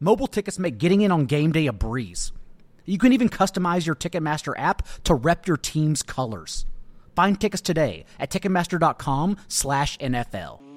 mobile tickets make getting in on game day a breeze. You can even customize your Ticketmaster app to rep your team's colors. Find tickets today at ticketmaster.com/nfl.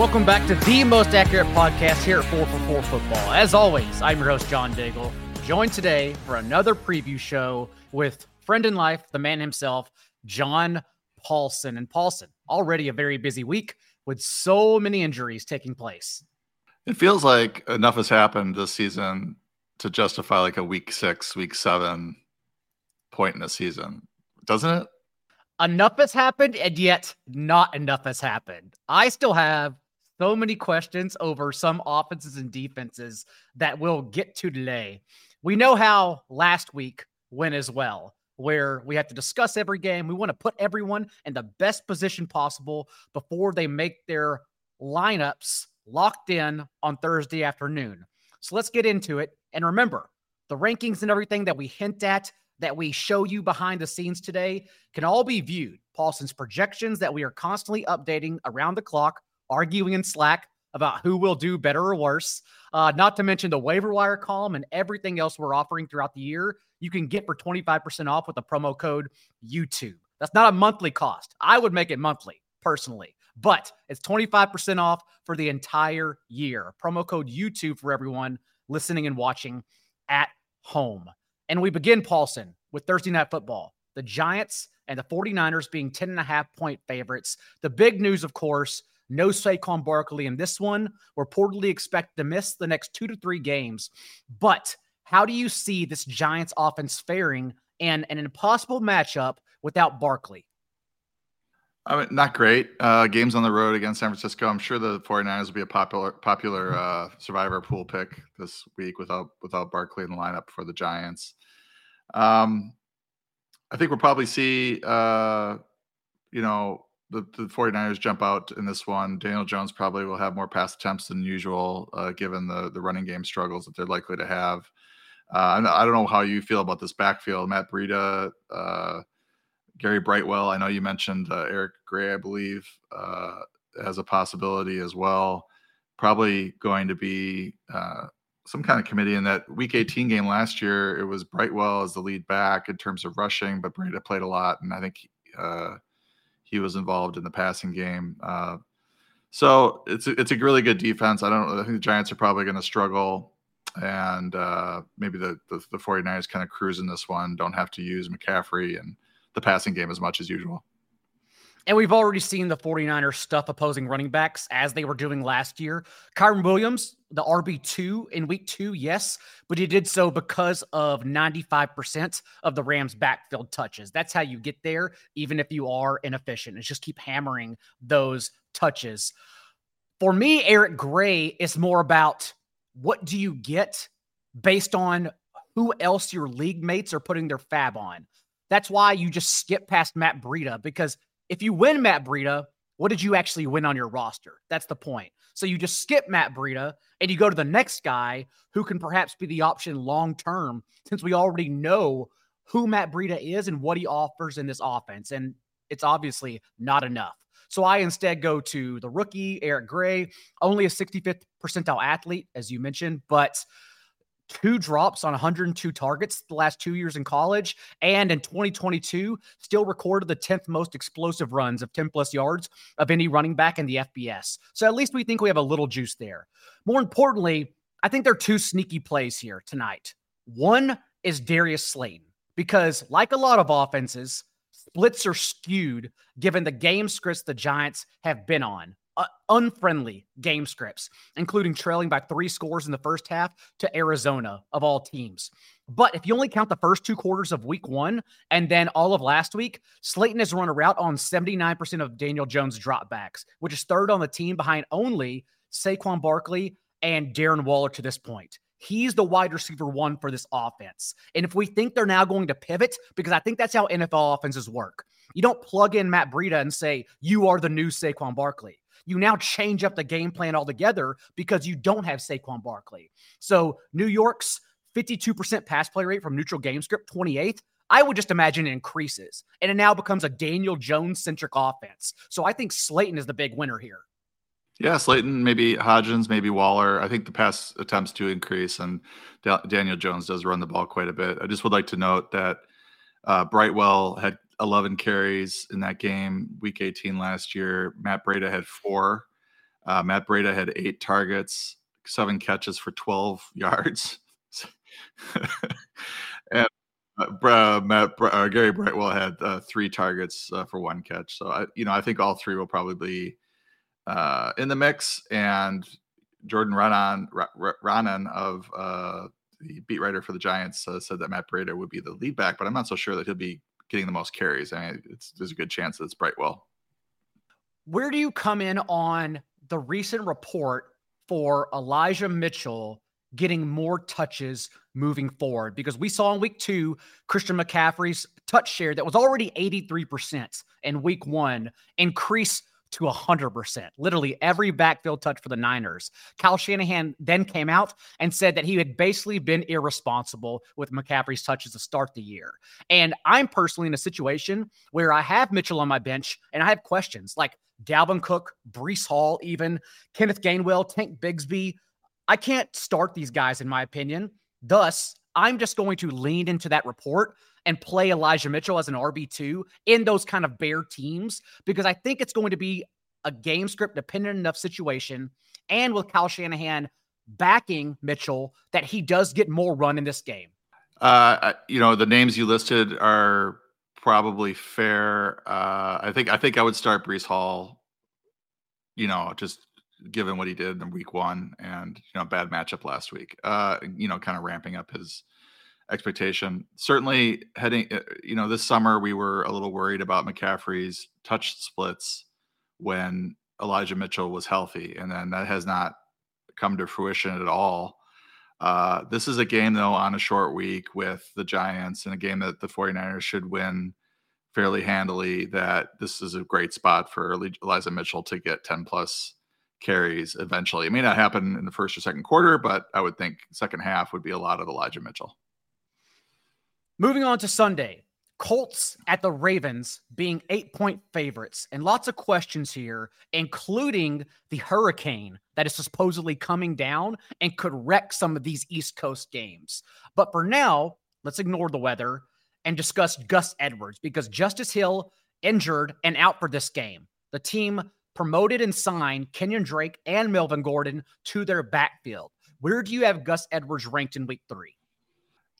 Welcome back to the most accurate podcast here at 4 for 4 Football. As always, I'm your host, John Daigle, joined today for another preview show with friend in life, the man himself, John Paulsen. And Paulsen, already a very busy week with so many injuries taking place. It feels like enough has happened this season to justify like a week six, week seven point in the season, doesn't it? Enough has happened, and yet not enough has happened. I still have so many questions over some offenses and defenses that we'll get to today. We know how last week went as well, where we have to discuss every game. We want to put everyone in the best position possible before they make their lineups locked in on Thursday afternoon. So let's get into it. And remember, the rankings and everything that we hint at, that we show you behind the scenes today, can all be viewed. Paulsen's projections that we are constantly updating around the clock arguing in Slack about who will do better or worse. Uh, not to mention the waiver wire column and everything else we're offering throughout the year. You can get for 25% off with the promo code YouTube. That's not a monthly cost. I would make it monthly personally, but it's 25% off for the entire year. Promo code YouTube for everyone listening and watching at home. And we begin, Paulsen, with Thursday Night Football. The Giants and the 49ers being 10 and a half point favorites. The big news, of course, no Saquon Barkley in this one. Reportedly expect to miss the next two to three games. But how do you see this Giants offense faring in an impossible matchup without Barkley? I mean, not great. Uh, games on the road against San Francisco. I'm sure the 49ers will be a popular popular uh, survivor pool pick this week without without Barkley in the lineup for the Giants. Um, I think we'll probably see, uh, you know, the, the 49ers jump out in this one. Daniel Jones probably will have more pass attempts than usual, uh, given the the running game struggles that they're likely to have. Uh, I don't know how you feel about this backfield. Matt Breida, uh, Gary Brightwell. I know you mentioned uh, Eric Gray, I believe, uh, as a possibility as well. Probably going to be uh, some kind of committee in that Week 18 game last year. It was Brightwell as the lead back in terms of rushing, but Breida played a lot, and I think he was involved in the passing game. Uh, so it's a, it's a really good defense. I don't. I think the Giants are probably going to struggle, and uh, maybe the, the the 49ers kind of cruise in this one. Don't have to use McCaffrey and the passing game as much as usual. And we've already seen the 49ers stuff opposing running backs as they were doing last year. Kyren Williams, the RB2 in week two, yes, but he did so because of 95% of the Rams' backfield touches. That's how you get there, even if you are inefficient. It's just keep hammering those touches. For me, Eric Gray is more about what do you get based on who else your league mates are putting their FAAB on. That's why you just skip past Matt Breida because if you win Matt Breida, what did you actually win on your roster? That's the point. So you just skip Matt Breida and you go to the next guy who can perhaps be the option long term, since we already know who Matt Breida is and what he offers in this offense. And it's obviously not enough. So I instead go to the rookie, Eric Gray, only a 65th percentile athlete, as you mentioned, but two drops on 102 targets the last two years in college. And in 2022, still recorded the 10th most explosive runs of 10 plus yards of any running back in the FBS. So at least we think we have a little juice there. More importantly, I think there are two sneaky plays here tonight. One is Darius Slayton, because like a lot of offenses, splits are skewed given the game scripts the Giants have been on. Uh, unfriendly game scripts, including trailing by three scores in the first half to Arizona, of all teams. But if you only count the first two quarters of week one and then all of last week, Slayton has run a route on 79% of Daniel Jones' dropbacks, which is third on the team behind only Saquon Barkley and Darren Waller to this point. He's the wide receiver one for this offense. And if we think they're now going to pivot, because I think that's how NFL offenses work, you don't plug in Matt Breida and say, you are the new Saquon Barkley you now change up the game plan altogether because you don't have Saquon Barkley. So New York's 52% pass play rate from neutral game script, 28th. I would just imagine it increases and it now becomes a Daniel Jones centric offense. So I think Slayton is the big winner here. Yeah, Slayton, maybe Hodgins, maybe Waller. I think the pass attempts do increase, and Daniel Jones does run the ball quite a bit. I just would like to note that uh, Brightwell had 11 carries in that game, week 18 last year. Matt Breida had four. Uh, Matt Breida had eight targets, seven catches for 12 yards. and uh, Matt uh, Gary Brightwell had uh, three targets uh, for one catch. So I, you know, I think all three will probably be uh, in the mix. And Jordan Ronan, Raanan of uh, the beat writer for the Giants said that Matt Breida would be the lead back, but I'm not so sure that he'll be getting the most carries. I mean, there's a good chance that it's Brightwell. Where do you come in on the recent report for Elijah Mitchell getting more touches moving forward? Because we saw in week two, Christian McCaffrey's touch share that was already 83% in week one increase to 100%. Literally every backfield touch for the Niners. Kyle Shanahan then came out and said that he had basically been irresponsible with McCaffrey's touches to start the year. And I'm personally in a situation where I have Mitchell on my bench and I have questions like Dalvin Cook, Breece Hall, even Kenneth Gainwell, Tank Bigsby. I can't start these guys, in my opinion. Thus, I'm just going to lean into that report and play Elijah Mitchell as an RB2 in those kind of bare teams because I think it's going to be a game script dependent enough situation. And with Kyle Shanahan backing Mitchell, that he does get more run in this game. Uh, you know, the names you listed are probably fair. Uh, I think I think I would start Breece Hall. You know, just given what he did in week one and you know bad matchup last week. Uh, you know, kind of ramping up his expectation. Certainly heading, uh, you know, this summer we were a little worried about McCaffrey's touch splits when Elijah Mitchell was healthy, and then that has not come to fruition at all. Uh, this is a game, though, on a short week with the Giants, and a game that the 49ers should win fairly handily. That this is a great spot for Elijah Mitchell to get 10 plus carries eventually. It may not happen in the first or second quarter, but I would think second half would be a lot of Elijah Mitchell. Moving on to Sunday, Colts at the Ravens being eight point favorites, and lots of questions here, including the hurricane that is supposedly coming down and could wreck some of these East Coast games. But for now, let's ignore the weather and discuss Gus Edwards because Justice Hill injured and out for this game. The team promoted and signed Kenyon Drake and Melvin Gordon to their backfield. Where do you have Gus Edwards ranked in week three?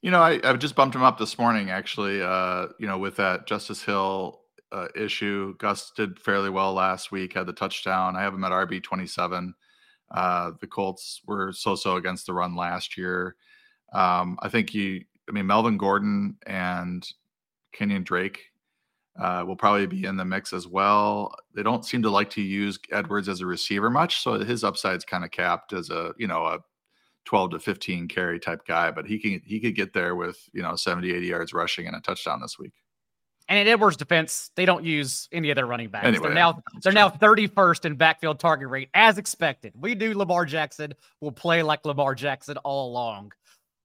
You know, I, I just bumped him up this morning, actually. Uh, you know, with that Justice Hill uh, issue, Gus did fairly well last week, had the touchdown. I have him at RB 27. Uh, the Colts were so so against the run last year. Um, I think you, I mean, Melvin Gordon and Kenyon Drake uh, will probably be in the mix as well. They don't seem to like to use Edwards as a receiver much, so his upside's kind of capped as a you know a 12 to 15 carry type guy, but he can he could get there with, you know, 70, 80 yards rushing and a touchdown this week. And in Edwards' defense, they don't use any other running backs. Anyway, they're now they're now 31st in backfield target rate, as expected. We do Lamar Jackson will play like Lamar Jackson all along.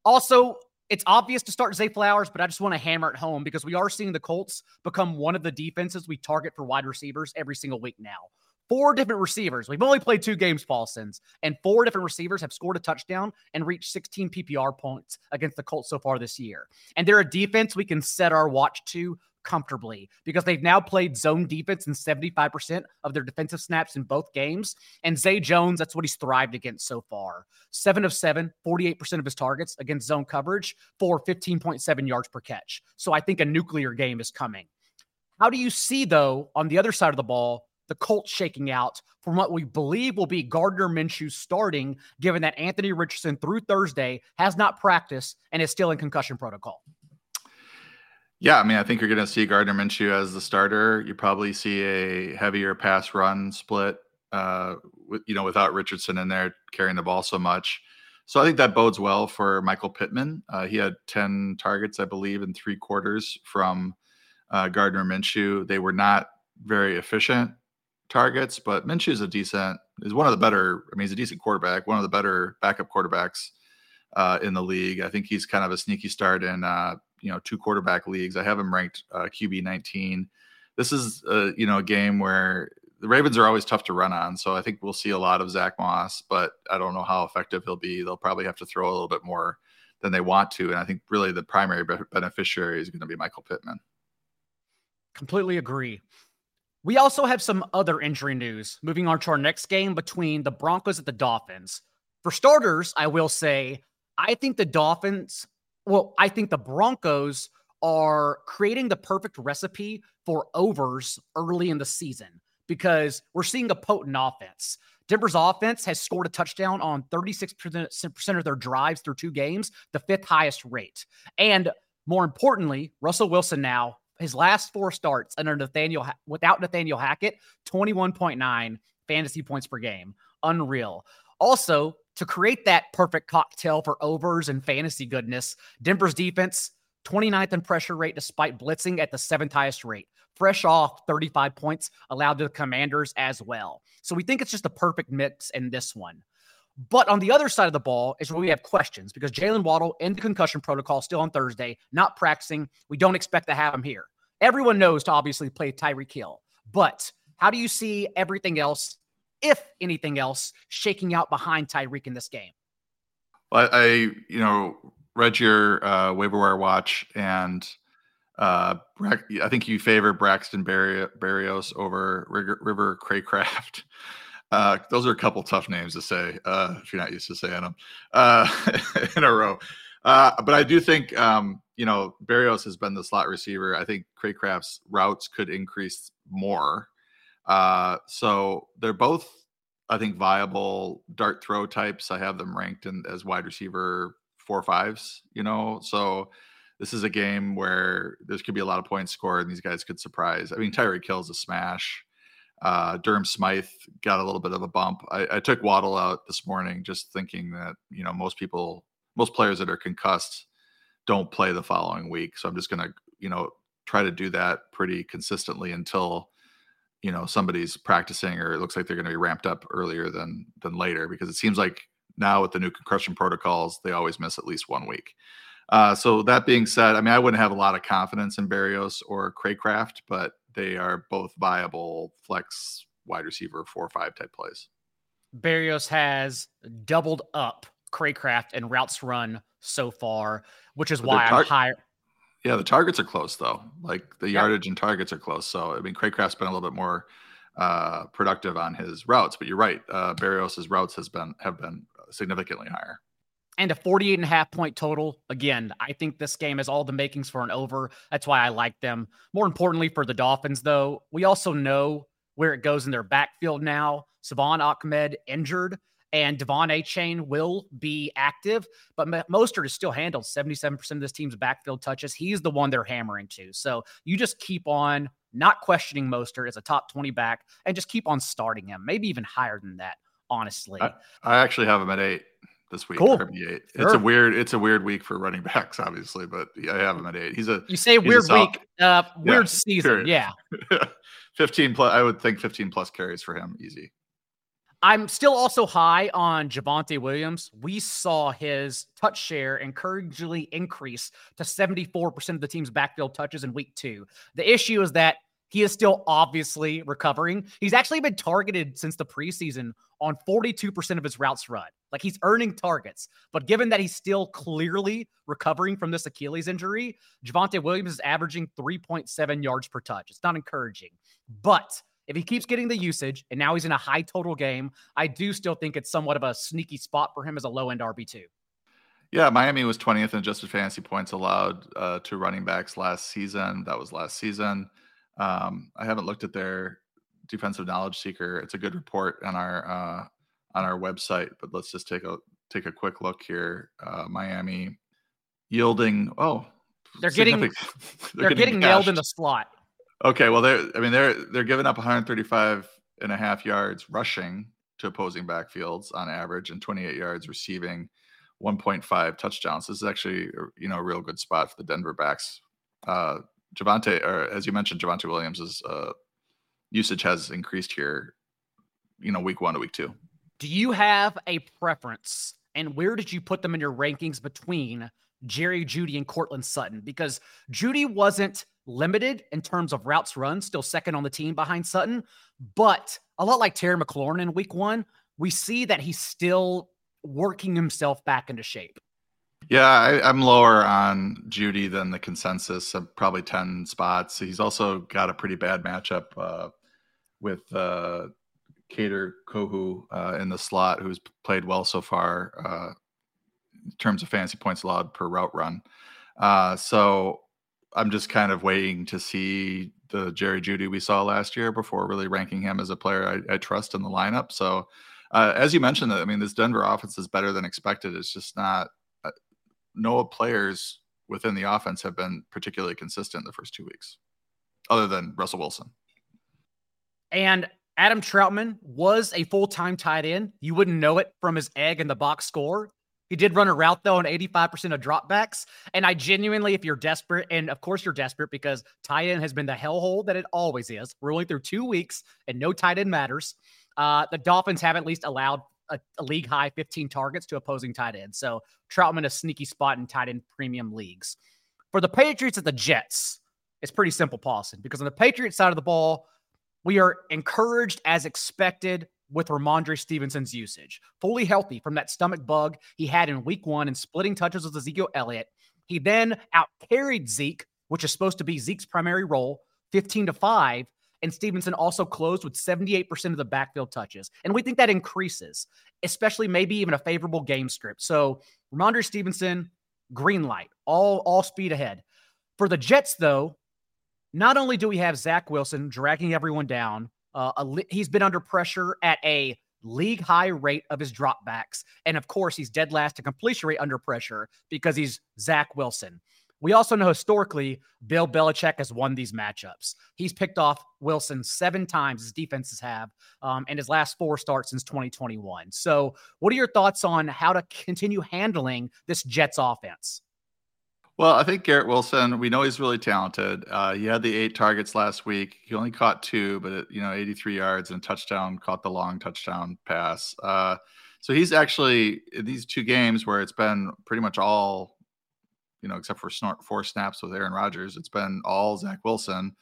Also, it's obvious to start Zay Flowers, but I just want to hammer it home because we are seeing the Colts become one of the defenses we target for wide receivers every single week now four different receivers. We've only played two games, Paul Paulsens, and four different receivers have scored a touchdown and reached 16 PPR points against the Colts so far this year. And they're a defense we can set our watch to comfortably because they've now played zone defense in 75% of their defensive snaps in both games. And Zay Jones, that's what he's thrived against so far. Seven of seven, 48% of his targets against zone coverage for 15.7 yards per catch. So I think a nuclear game is coming. How do you see, though, on the other side of the ball, the Colts shaking out from what we believe will be Gardner Minshew starting, given that Anthony Richardson through Thursday has not practiced and is still in concussion protocol? Yeah, I mean, I think you're going to see Gardner Minshew as the starter. You probably see a heavier pass run split, uh, with, you know, without Richardson in there carrying the ball so much. So I think that bodes well for Michael Pittman. Uh, he had 10 targets, I believe, in three quarters from uh, Gardner Minshew. They were not very efficient targets, but Minshew is a decent, is one of the better. I mean, he's a decent quarterback, one of the better backup quarterbacks uh, in the league. I think he's kind of a sneaky start in uh, you know two quarterback leagues. I have him ranked uh, QB 19. This is uh, you know a game where the Ravens are always tough to run on, so I think we'll see a lot of Zack Moss, but I don't know how effective he'll be. They'll probably have to throw a little bit more than they want to, and I think really the primary beneficiary is going to be Michael Pittman. Completely agree. We also have some other injury news moving on to our next game between the Broncos and the Dolphins. For starters, I will say, I think the Dolphins, well, I think the Broncos are creating the perfect recipe for overs early in the season because we're seeing a potent offense. Denver's offense has scored a touchdown on 36% of their drives through two games, the fifth highest rate. And more importantly, Russell Wilson now his last four starts under Nathaniel without Nathaniel Hackett, 21.9 fantasy points per game. Unreal. Also, to create that perfect cocktail for overs and fantasy goodness, Denver's defense, 29th in pressure rate despite blitzing at the seventh highest rate. Fresh off 35 points allowed to the commanders as well. So we think it's just a perfect mix in this one. But on the other side of the ball is where we have questions because Jaylen Waddle in the concussion protocol still on Thursday, not practicing. We don't expect to have him here. Everyone knows to obviously play Tyreek Hill, but how do you see everything else, if anything else, shaking out behind Tyreek in this game? Well, I, you know, read your uh, waiver wire watch and uh, I think you favor Braxton Berrios over River Cracraft. Uh, those are a couple tough names to say uh, if you're not used to saying them uh, in a row. Uh, but I do think, um, you know, Barrios has been the slot receiver. I think Cracraft's routes could increase more. Uh, so they're both, I think, viable dart throw types. I have them ranked in, as wide receiver four fives, you know. So this is a game where there could be a lot of points scored and these guys could surprise. I mean, Tyreek Hill's a smash. Uh, Durham Smythe got a little bit of a bump. I, I, took Waddle out this morning, just thinking that you know most people, most players that are concussed, don't play the following week. So I'm just gonna you know try to do that pretty consistently until you know somebody's practicing or it looks like they're going to be ramped up earlier than than later because it seems like now with the new concussion protocols they always miss at least one week. Uh, so that being said, I mean I wouldn't have a lot of confidence in Berrios or Cracraft but they are both viable flex wide receiver four or five type plays. Berrios has doubled up Cracraft and routes run so far, which is but why tar- I'm higher. Yeah, the targets are close though. Like the yardage and targets are close. So I mean, Cracraft's been a little bit more uh, productive on his routes, but you're right. Uh, Berrios's routes has been have been significantly higher and a 48 and a half point total. Again, I think this game has all the makings for an over. That's why I like them. More importantly, for the Dolphins, though, we also know where it goes in their backfield now. Salvon Ahmed injured, and De'Von Achane will be active, but Mostert has still handled 77% of this team's backfield touches. He's the one they're hammering to. So you just keep on not questioning Mostert as a top 20 back and just keep on starting him, maybe even higher than that, honestly. I, I actually have him at eight this week. Cool. RB8. Sure. It's a weird. It's a weird week for running backs, obviously, but I have him at eight. He's a. You say weird week, uh, weird yeah, season. Period. Yeah. fifteen plus. I would think fifteen plus carries for him, easy. I'm still also high on Javonte Williams. We saw his touch share encouragingly increase to 74% of the team's backfield touches in week two. The issue is that he is still obviously recovering. He's actually been targeted since the preseason on 42% of his routes run. Like he's earning targets. But given that he's still clearly recovering from this Achilles injury, Javonte Williams is averaging 3.7 yards per touch. It's not encouraging. But if he keeps getting the usage and now he's in a high total game, I do still think it's somewhat of a sneaky spot for him as a low end RB2. Yeah, Miami was 20th in adjusted fantasy points allowed uh, to running backs last season. That was last season. Um, I haven't looked at their defensive knowledge seeker. It's a good report on our uh, on our website. But let's just take a take a quick look here. Uh, Miami yielding. Oh, they're getting they're, they're getting, getting nailed in the slot. Okay, well they're I mean they're they're giving up 135 and a half yards rushing to opposing backfields on average and 28 yards receiving 1.5 touchdowns. This is actually you know a real good spot for the Denver backs. Uh Javonte or as you mentioned Javonte Williams' uh, usage has increased here you know week 1 to week 2. Do you have a preference and where did you put them in your rankings between Jerry Jeudy and Courtland Sutton because Jeudy wasn't limited in terms of routes run, still second on the team behind Sutton. But a lot like Terry McLaurin in week one, we see that he's still working himself back into shape. Yeah, I, am lower on Jeudy than the consensus of probably 10 spots. He's also got a pretty bad matchup uh, with uh, Kader Kohou uh, in the slot, who's played well so far. Terms of fantasy points allowed per route run. Uh, so I'm just kind of waiting to see the Jerry Jeudy we saw last year before really ranking him as a player I, I trust in the lineup. So, uh, as you mentioned, I mean, this Denver offense is better than expected. It's just not. Uh, no players within the offense have been particularly consistent the first two weeks, other than Russell Wilson. And Adam Trautman was a full time tight end. You wouldn't know it from his egg in the box score. He did run a route though on 85% of dropbacks. And I genuinely, if you're desperate, and of course you're desperate because tight end has been the hellhole that it always is. We're only through two weeks and no tight end matters. Uh, the Dolphins have at least allowed a, a, league high 15 targets to opposing tight ends. So Trautman a sneaky spot in tight end premium leagues. For the Patriots at the Jets, it's pretty simple, Paulsen, because on the Patriots side of the ball, we are encouraged as expected with Rhamondre Stevenson's usage. Fully healthy from that stomach bug he had in week one and splitting touches with Ezekiel Elliott. He then out carried Zeke, which is supposed to be Zeke's primary role, 15 to 5. And Stevenson also closed with 78% of the backfield touches. And we think that increases, especially maybe even a favorable game script. So Rhamondre Stevenson, green light, all, all speed ahead. For the Jets, though, not only do we have Zach Wilson dragging everyone down, uh, li- he's been under pressure at a league high rate of his dropbacks. And of course, he's dead last to completion rate under pressure because he's Zach Wilson. We also know historically, Bill Belichick has won these matchups. He's picked off Wilson seven times, his defenses have, um, and his last four starts since 2021. So, what are your thoughts on how to continue handling this Jets offense? Well, I think Garrett Wilson, we know he's really talented. Uh, he had the eight targets last week. He only caught two, but it, you know, 83 yards and a touchdown, caught the long touchdown pass. Uh, so he's actually these two games where it's been pretty much all, you know, except for four snaps with Aaron Rodgers, it's been all Zach Wilson.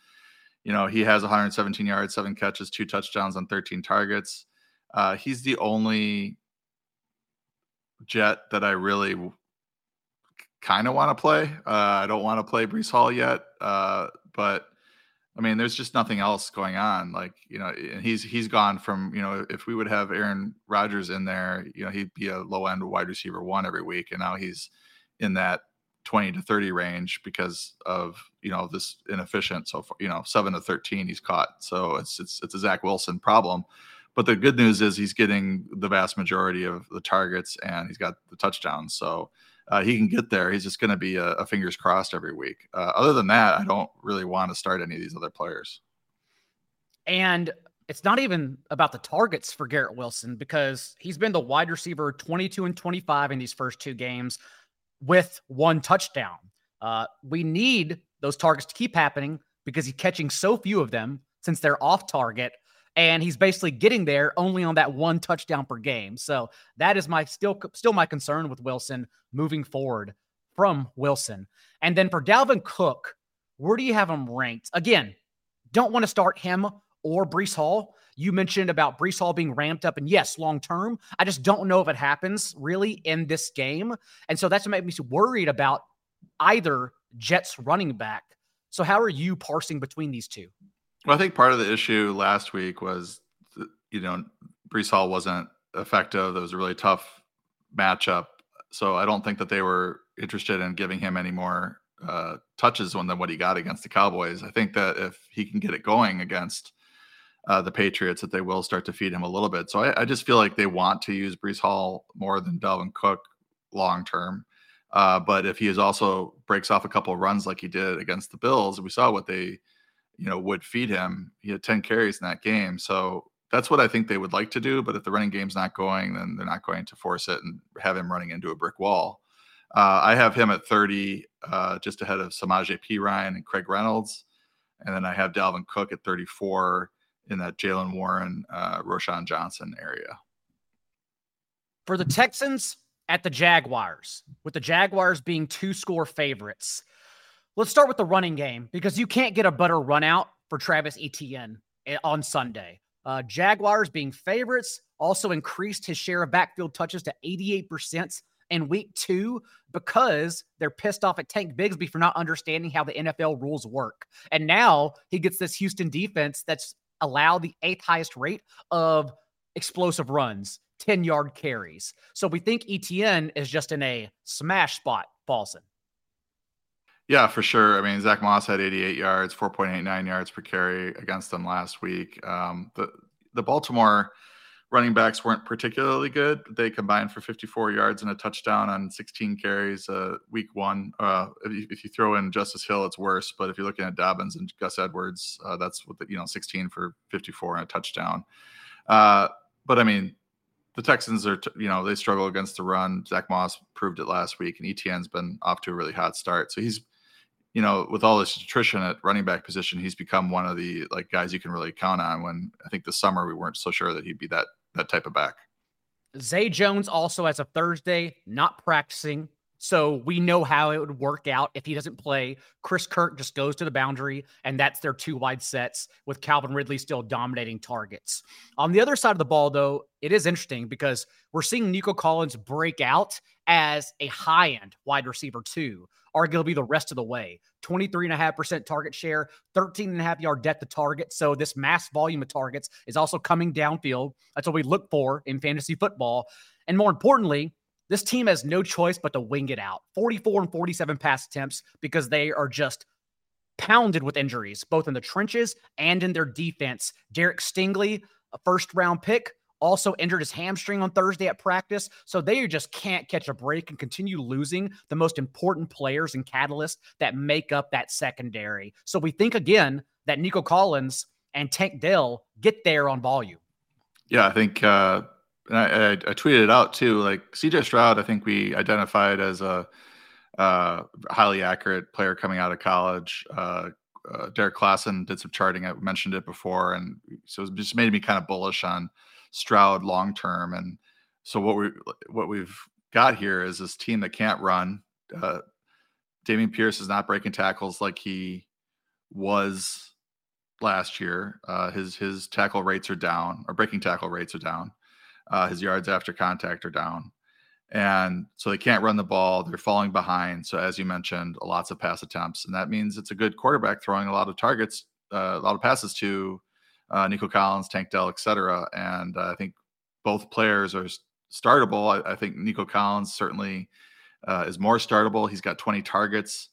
You know, he has 117 yards, seven catches, two touchdowns on 13 targets. Uh, he's the only jet that I really kind of want to play. Uh, I don't want to play Breece Hall yet, uh, but I mean, there's just nothing else going on. Like you know, he's he's gone from you know, if we would have Aaron Rodgers in there, you know, he'd be a low end wide receiver one every week, and now he's in that 20 to 30 range because of you know this inefficient so far you know 7 to 13 he's caught so it's it's it's a Zach Wilson problem but the good news is he's getting the vast majority of the targets and he's got the touchdowns so uh, he can get there. He's just going to be a, a, fingers crossed every week. Uh, other than that, I don't really want to start any of these other players. And it's not even about the targets for Garrett Wilson because he's been the wide receiver 22 and 25 in these first two games with one touchdown. Uh, we need those targets to keep happening because he's catching so few of them since they're off target and he's basically getting there only on that one touchdown per game. So that is my still still my concern with Wilson moving forward from Wilson. And then for Dalvin Cook, where do you have him ranked? Again, don't want to start him or Breece Hall. You mentioned about Breece Hall being ramped up, and yes, long term. I just don't know if it happens really in this game, and so that's what makes me worried about either Jets running back. So how are you parsing between these two? Well, I think part of the issue last week was, you know, Breece Hall wasn't effective. That was a really tough matchup. So I don't think that they were interested in giving him any more uh, touches than what he got against the Cowboys. I think that if he can get it going against uh, the Patriots that they will start to feed him a little bit. So I, I, just feel like they want to use Breece Hall more than Dalvin Cook long term. Uh, but if he is also breaks off a couple runs like he did against the Bills, we saw what they, you know, would feed him. He had 10 carries in that game. So that's what I think they would like to do. But if the running game's not going, then they're not going to force it and have him running into a brick wall. Uh, I have him at 30, uh, just ahead of Samaje Ryan and Craig Reynolds. And then I have Dalvin Cook at 34 in that Jaylen Warren, uh, Roschon Johnson area. For the Texans at the Jaguars, with the Jaguars being two score favorites, let's start with the running game because you can't get a better run out for Travis Etienne eh, on Sunday. Uh, Jaguars being favorites also increased his share of backfield touches to 88% in week two because they're pissed off at Tank Bigsby for not understanding how the NFL rules work. And now he gets this Houston defense that's allowed the eighth highest rate of explosive runs, 10 yard carries. So we think Etienne is just in a smash spot, Paulsen. Yeah, for sure. I mean, Zack Moss had 88 yards, 4.89 yards per carry against them last week. Um, the the Baltimore running backs weren't particularly good. They combined for 54 yards and a touchdown on 16 carries uh, week one. Uh, if, you, if, you, throw in Justice Hill, it's worse. But if you're looking at Dobbins and Gus Edwards, uh, that's what the, you know 16 for 54 and a touchdown. Uh, but I mean, the Texans are, you know, they struggle against the run. Zack Moss proved it last week, and Etienne's been off to a really hot start. So he's, you know, with all this attrition at running back position, he's become one of the like guys you can really count on. When I think this summer we weren't so sure that he'd be that that type of back. Zay Jones also as of Thursday not practicing. So we know how it would work out if he doesn't play. Chris Kirk just goes to the boundary, and that's their two wide sets with Calvin Ridley still dominating targets. On the other side of the ball, though, it is interesting because we're seeing Nico Collins break out as a high end wide receiver, too, arguably the rest of the way. 23.5% target share, 13.5 yard depth of target. So this mass volume of targets is also coming downfield. That's what we look for in fantasy football. And more importantly, this team has no choice but to wing it out. 44 and 47 pass attempts because they are just pounded with injuries, both in the trenches and in their defense. Derek Stingley, a first round pick, also injured his hamstring on Thursday at practice. So they just can't catch a break and continue losing the most important players and catalysts that make up that secondary. So we think again that Nico Collins and Tank Dell get there on volume. Yeah, I think uh, and I, I, I, tweeted it out too. Like CJ Stroud, I think we identified as a uh, highly accurate player coming out of college. Uh, uh, Derrik Klassen did some charting. I mentioned it before, and so it just made me kind of bullish on Stroud long term. And so what we what we've got here is this team that can't run. Uh, Dameon Pierce is not breaking tackles like he was last year. Uh, his his tackle rates are down, or breaking tackle rates are down. Uh, his yards after contact are down. And so they can't run the ball. They're falling behind. So, as you mentioned, lots of pass attempts. And that means it's a good quarterback throwing a lot of targets, uh, a lot of passes to uh, Nico Collins, Tank Dell, et cetera. And uh, I think both players are startable. I, I think Nico Collins certainly uh, is more startable. He's got 20 targets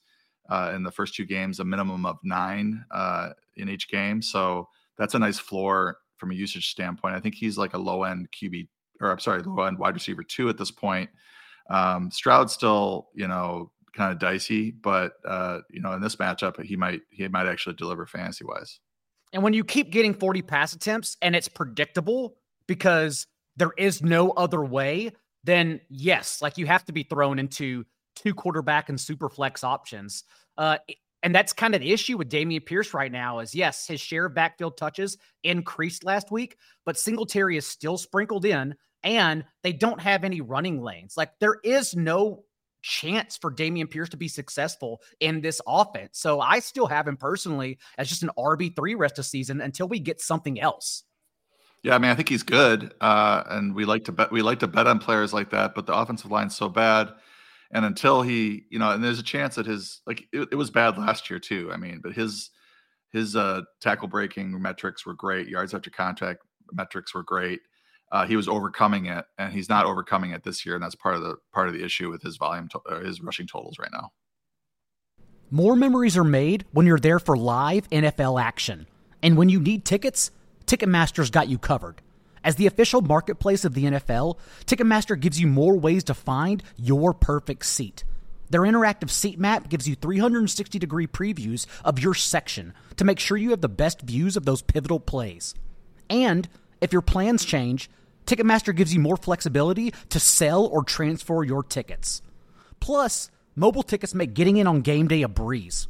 uh, in the first two games, a minimum of nine uh, in each game. So, that's a nice floor from a usage standpoint. I think he's like a low end QB or I'm sorry, low end wide receiver two at this point. Um, Stroud's still, you know, kind of dicey, but uh, you know, in this matchup, he might he might actually deliver fantasy wise. And when you keep getting 40 pass attempts and it's predictable because there is no other way, then yes, like you have to be thrown into two quarterback and super flex options. Uh, and that's kind of the issue with Dameon Pierce right now is yes, his share of backfield touches increased last week, but Singletary is still sprinkled in and they don't have any running lanes. Like there is no chance for Dameon Pierce to be successful in this offense. So I still have him personally as just an RB3 rest of season until we get something else. Yeah, I mean, I think he's good. Uh, and we like to bet we like to bet on players like that, but the offensive line's so bad and until he you know and there's a chance that his like it, it was bad last year too i mean but his his uh tackle breaking metrics were great yards after contact metrics were great uh, he was overcoming it and he's not overcoming it this year and that's part of the part of the issue with his volume to, his rushing totals right now more memories are made when you're there for live nfl action and when you need tickets Ticketmaster's got you covered. As the official marketplace of the NFL, Ticketmaster gives you more ways to find your perfect seat. Their interactive seat map gives you 360 degree previews of your section to make sure you have the best views of those pivotal plays. And if your plans change, Ticketmaster gives you more flexibility to sell or transfer your tickets. Plus, mobile tickets make getting in on game day a breeze.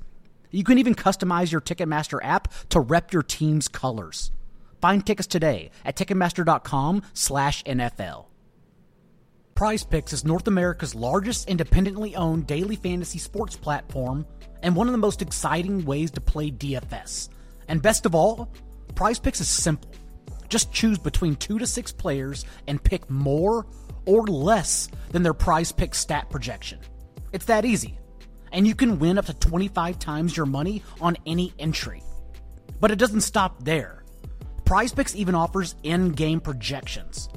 You can even customize your Ticketmaster app to rep your team's colors. Find tickets today at ticketmaster.com/nfl. Prize Picks is North America's largest independently owned daily fantasy sports platform and one of the most exciting ways to play DFS. And best of all, Prize Picks is simple. Just choose between 2 to 6 players and pick more or less than their Prize Pick stat projection. It's that easy. And you can win up to 25 times your money on any entry. But it doesn't stop there. PrizePicks even offers in-game projections.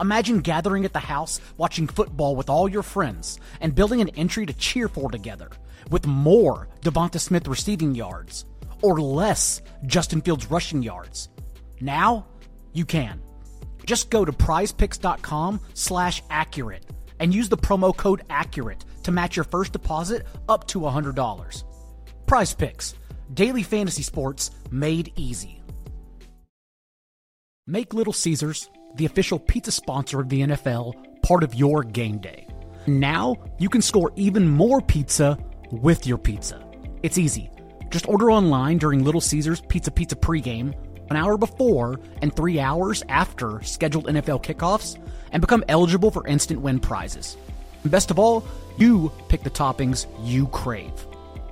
Imagine gathering at the house, watching football with all your friends, and building an entry to cheer for together, with more Devonta Smith receiving yards, or less Justin Fields rushing yards. Now, you can. Just go to prizepicks.com slash accurate and use the promo code accurate to match your first deposit up to $100. Prize Picks, daily fantasy sports made easy. Make Little Caesars, the official pizza sponsor of the NFL, part of your game day. Now you can score even more pizza with your pizza. It's easy. Just order online during Little Caesars Pizza Pizza pregame, an hour before and three hours after scheduled NFL kickoffs, and become eligible for instant win prizes. And best of all, you pick the toppings you crave.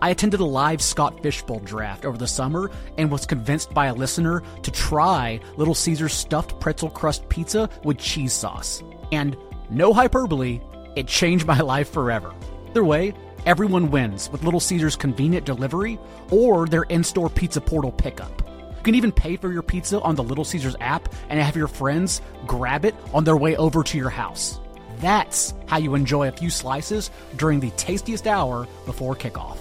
I attended a live Scott Fishbowl draft over the summer and was convinced by a listener to try Little Caesars stuffed pretzel crust pizza with cheese sauce. And no hyperbole, it changed my life forever. Either way, everyone wins with Little Caesars convenient delivery or their in store pizza portal pickup. You can even pay for your pizza on the Little Caesars app and have your friends grab it on their way over to your house. That's how you enjoy a few slices during the tastiest hour before kickoff.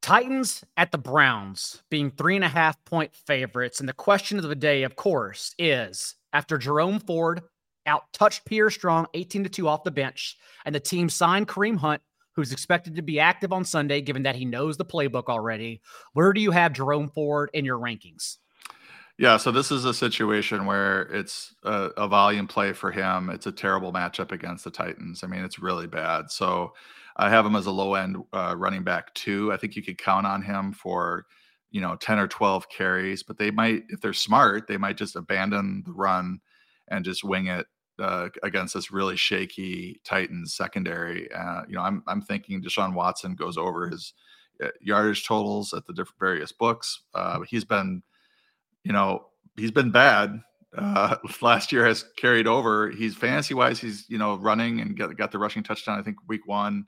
Titans at the Browns being three and a half point favorites. And the question of the day, of course, is after Jerome Ford out touched Pierre Strong 18 to 2 off the bench, and the team signed Kareem Hunt, who's expected to be active on Sunday, given that he knows the playbook already. Where do you have Jerome Ford in your rankings? Yeah, so this is a situation where it's a, a, volume play for him. It's a terrible matchup against the Titans. I mean, it's really bad. So I have him as a low end uh, running back too. I think you could count on him for, you know, 10 or 12 carries, but they might, if they're smart, they might just abandon the run and just wing it uh, against this really shaky Titans secondary. Uh, you know, I'm, I'm thinking Deshaun Watson goes over his uh, yardage totals at the different various books. Uh, he's been, you know, he's been bad. Uh, last year has carried over. He's fantasy wise, he's you know running and got, got the rushing touchdown. I think week one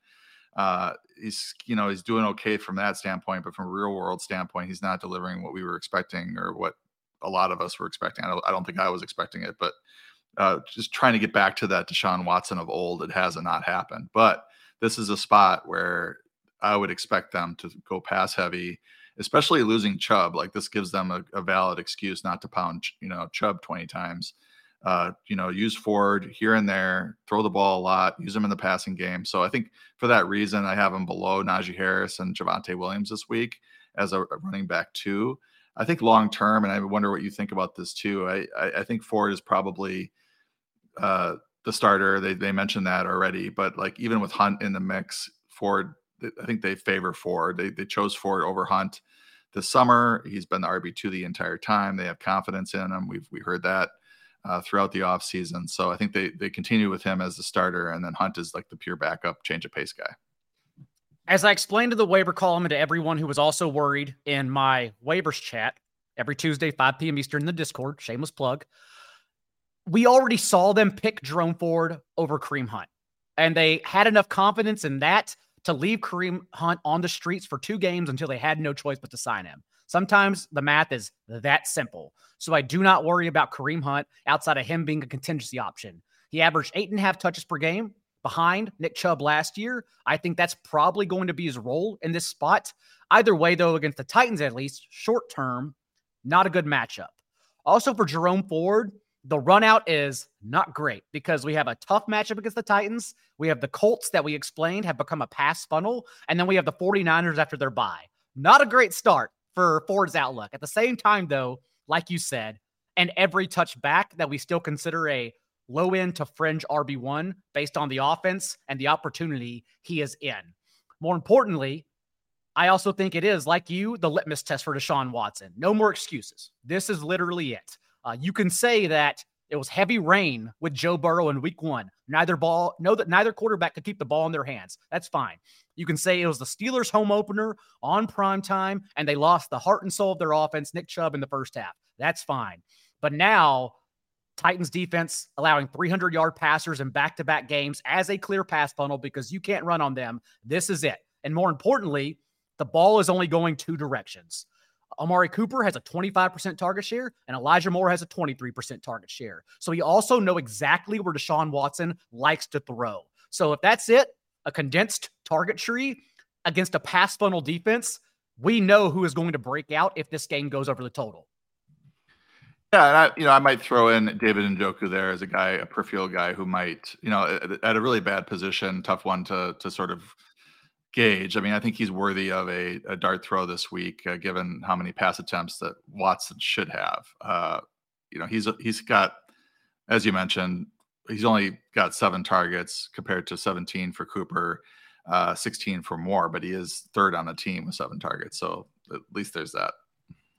uh, he's you know he's doing okay from that standpoint, but from a real world standpoint, he's not delivering what we were expecting or what a lot of us were expecting. I don't, I don't think I was expecting it, but uh, just trying to get back to that Deshaun Watson of old, it has not not happened. But this is a spot where I would expect them to go pass heavy, especially losing Chubb. Like this gives them a, a valid excuse not to pound you know Chubb twenty times uh, you know, use Ford here and there, throw the ball a lot, use them in the passing game. So I think for that reason, I have him below Najee Harris and Javonte Williams this week as a, running back too. I think long term, and I wonder what you think about this too. I I, I think Ford is probably uh, the starter. They they mentioned that already, but like even with Hunt in the mix, Ford. I think they favor Ford. They they chose Ford over Hunt this summer. He's been the RB two the entire time. They have confidence in him. We've we heard that uh, throughout the offseason. So I think they they continue with him as the starter, and then Hunt is like the pure backup, change of pace guy. As I explained to the waiver column and to everyone who was also worried in my waivers chat every Tuesday, 5 p.m. Eastern in the Discord, shameless plug. We already saw them pick Jerome Ford over Kareem Hunt, and they had enough confidence in that to leave Kareem Hunt on the streets for two games until they had no choice but to sign him. Sometimes the math is that simple. So I do not worry about Kareem Hunt outside of him being a contingency option. He averaged eight and a half touches per game behind Nick Chubb last year. I think that's probably going to be his role in this spot. Either way, though, against the Titans, at least short term, Not a good matchup. Also, for Jerome Ford, the run out is not great because we have a tough matchup against the Titans. We have the Colts that we explained have become a pass funnel. And then we have the 49ers after their bye. Not a great start for Ford's outlook. At the same time, though, like you said, and every touch back that we still consider a low end to fringe RB1 based on the offense and the opportunity he is in. More importantly, I also think it is, like you, the litmus test for Deshaun Watson. No more excuses. This is literally it. Uh, you can say that it was heavy rain with Joe Burrow in week one. Neither ball, know that neither quarterback could keep the ball in their hands. That's fine. You can say it was the Steelers' home opener on prime time, and they lost the heart and soul of their offense, Nick Chubb, in the first half. That's fine. But now, Titans defense allowing 300 yard passers in back to back games as a clear pass funnel because you can't run on them. This is it. And more importantly, the ball is only going two directions. Amari Cooper has a 25% target share, and Elijah Moore has a 23% target share. So we also know exactly where Deshaun Watson likes to throw. So if that's it, a condensed target tree against a pass funnel defense, we know who is going to break out if this game goes over the total. Yeah, and I, you know, I might throw in David Njoku there as a guy, a peripheral guy who might, you know, at, at a really bad position, tough one to to sort of gauge. I mean, I think he's worthy of a, a dart throw this week, uh, given how many pass attempts that Watson should have. Uh, you know, he's he's got, as you mentioned, he's only got seven targets compared to 17 for Cooper, uh, 16 for Moore, but he is third on the team with seven targets. So at least there's that.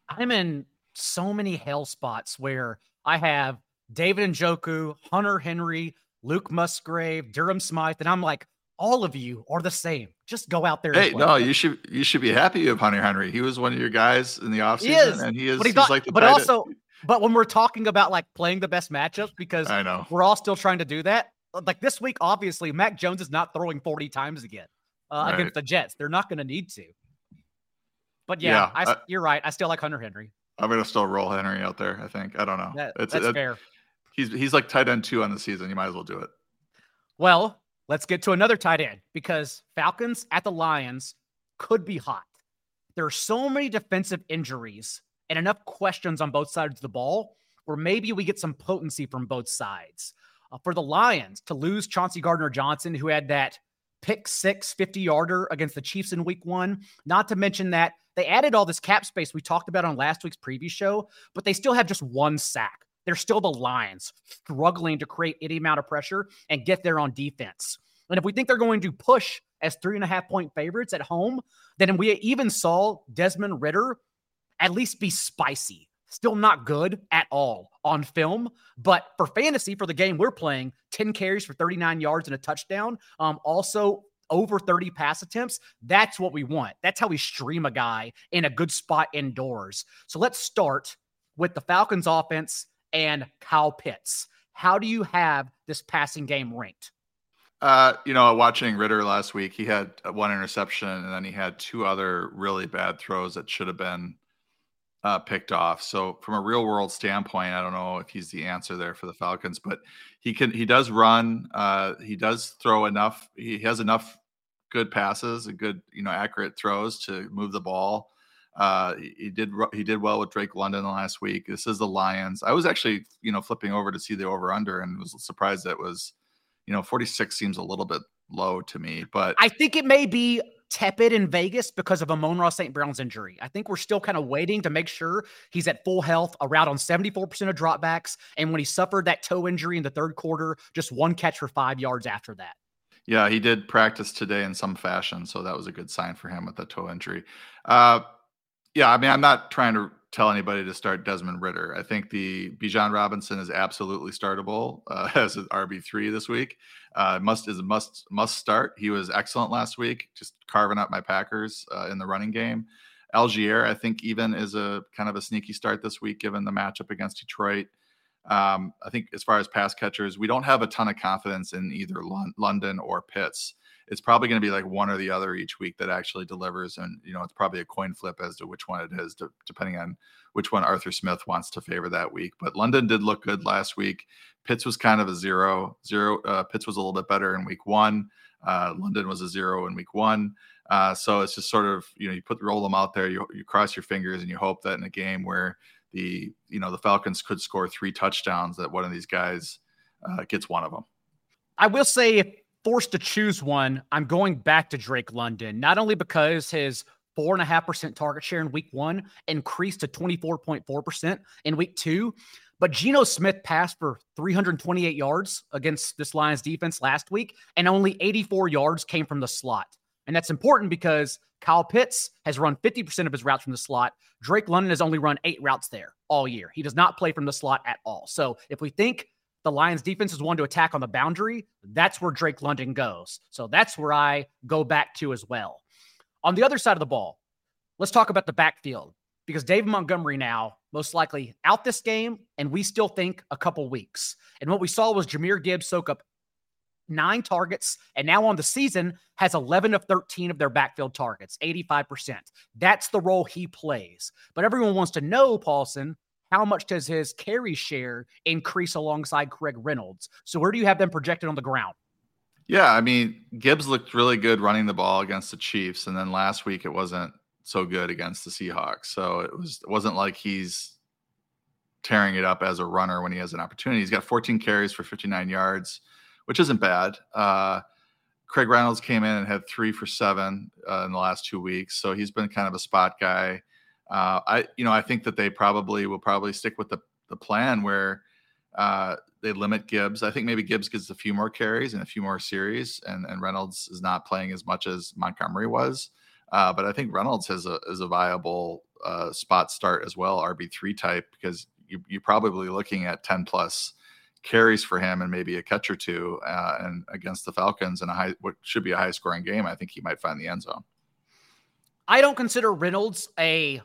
I'm in so many hell spots where I have David Njoku, Hunter Henry, Luke Musgrave, Durham Smythe, and I'm like, all of you are the same. Just go out there. Hey, no, you should you should be happy of Hunter Henry. He was one of your guys in the offseason, he is, and he is. But he's, not, like but also, but when we're talking about like playing the best matchups, because I know we're all still trying to do that. Like this week, obviously, Mac Jones is not throwing forty times again uh, right. against the Jets. They're not going to need to. But yeah, yeah I, I, you're right. I still like Hunter Henry. I'm gonna still roll Henry out there. I think. I don't know. That, it's, that's fair. He's he's like tight end two on the season. You might as well do it. Well, Let's get to another tight end because Falcons at the Lions could be hot. There are so many defensive injuries and enough questions on both sides of the ball where maybe we get some potency from both sides. Uh, for the Lions to lose Chauncey Gardner Johnson, who had that pick six 50 yarder against the Chiefs in week one, not to mention that they added all this cap space we talked about on last week's preview show, but they still have just one sack. They're still the Lions struggling to create any amount of pressure and get there on defense. And if we think they're going to push as three and a half point favorites at home, then we even saw Desmond Ridder at least be spicy. Still not good at all on film, but for fantasy, for the game we're playing, 10 carries for 39 yards and a touchdown. Um, also over 30 pass attempts. That's what we want. That's how we stream a guy in a good spot indoors. So let's start with the Falcons offense and Kyle Pitts. How do you have this passing game ranked? Uh, you know, watching Ridder last week, he had one interception and then he had two other really bad throws that should have been uh, picked off. So from a real world standpoint, I don't know if he's the answer there for the Falcons, but he can he does run. Uh, he does throw enough. He has enough good passes and good you know accurate throws to move the ball. Uh, he did he did well with Drake London last week. This is the Lions. I was actually you know flipping over to see the over under and was surprised that was you know 46 seems a little bit low to me. But I think it may be tepid in Vegas because of Amon-Ra St. Brown's injury. I think we're still kind of waiting to make sure he's at full health, around on 74% of dropbacks. And when he suffered that toe injury in the third quarter, just one catch for five yards after that. Yeah, he did practice today in some fashion. So that was a good sign for him with the toe injury. Uh, yeah, I mean, I'm not trying to tell anybody to start Desmond Ridder. I think the Bijan Robinson is absolutely startable uh, as an RB three this week. Uh, must is a must must start. He was excellent last week, just carving up my Packers uh, in the running game. Allgeier, I think, even is a kind of a sneaky start this week, given the matchup against Detroit. Um, I think as far as pass catchers, we don't have a ton of confidence in either London or Pitts it's probably going to be like one or the other each week that actually delivers. And, you know, it's probably a coin flip as to which one it is, to, depending on which one Arthur Smith wants to favor that week. But London did look good last week. Pitts was kind of a zero. Zero. Uh, Pitts was a little bit better in week one. Uh, London was a zero in week one. Uh, so it's just sort of, you know, you put roll them out there, you, you cross your fingers and you hope that in a game where the you know the Falcons could score three touchdowns that one of these guys uh, gets one of them. I will say, forced to choose one, I'm going back to Drake London, not only because his four and a half percent target share in week one increased to 24.4% in week two, but Geno Smith passed for 328 yards against this Lions defense last week, and only 84 yards came from the slot. And that's important because Kyle Pitts has run 50% of his routes from the slot. Drake London has only run eight routes there all year. He does not play from the slot at all. So if we think the Lions defense is one to attack on the boundary, that's where Drake London goes. So that's where I go back to as well. On the other side of the ball, let's talk about the backfield because David Montgomery now most likely out this game, and we still think a couple weeks. And what we saw was Jahmyr Gibbs soak up nine targets, and now on the season has 11 of 13 of their backfield targets, 85%. That's the role he plays. But everyone wants to know, Paulsen, how much does his carry share increase alongside Craig Reynolds? So where do you have them projected on the ground? Yeah, I mean, Gibbs looked really good running the ball against the Chiefs, and then last week it wasn't so good against the Seahawks. So it was it wasn't like he's tearing it up as a runner when he has an opportunity. He's got 14 carries for 59 yards which isn't bad. Uh, Craig Reynolds came in and had three for seven uh, in the last two weeks, so he's been kind of a spot guy. Uh, I, you know, I think that they probably will probably stick with the the plan where uh, they limit Gibbs. I think maybe Gibbs gets a few more carries and a few more series, and, and Reynolds is not playing as much as Montgomery was. Uh, but I think Reynolds has a is a viable uh, spot start as well, RB three type, because you, you're probably looking at ten plus carries for him and maybe a catch or two, uh, and against the Falcons in a high what should be a high scoring game, I think he might find the end zone. I don't consider Reynolds a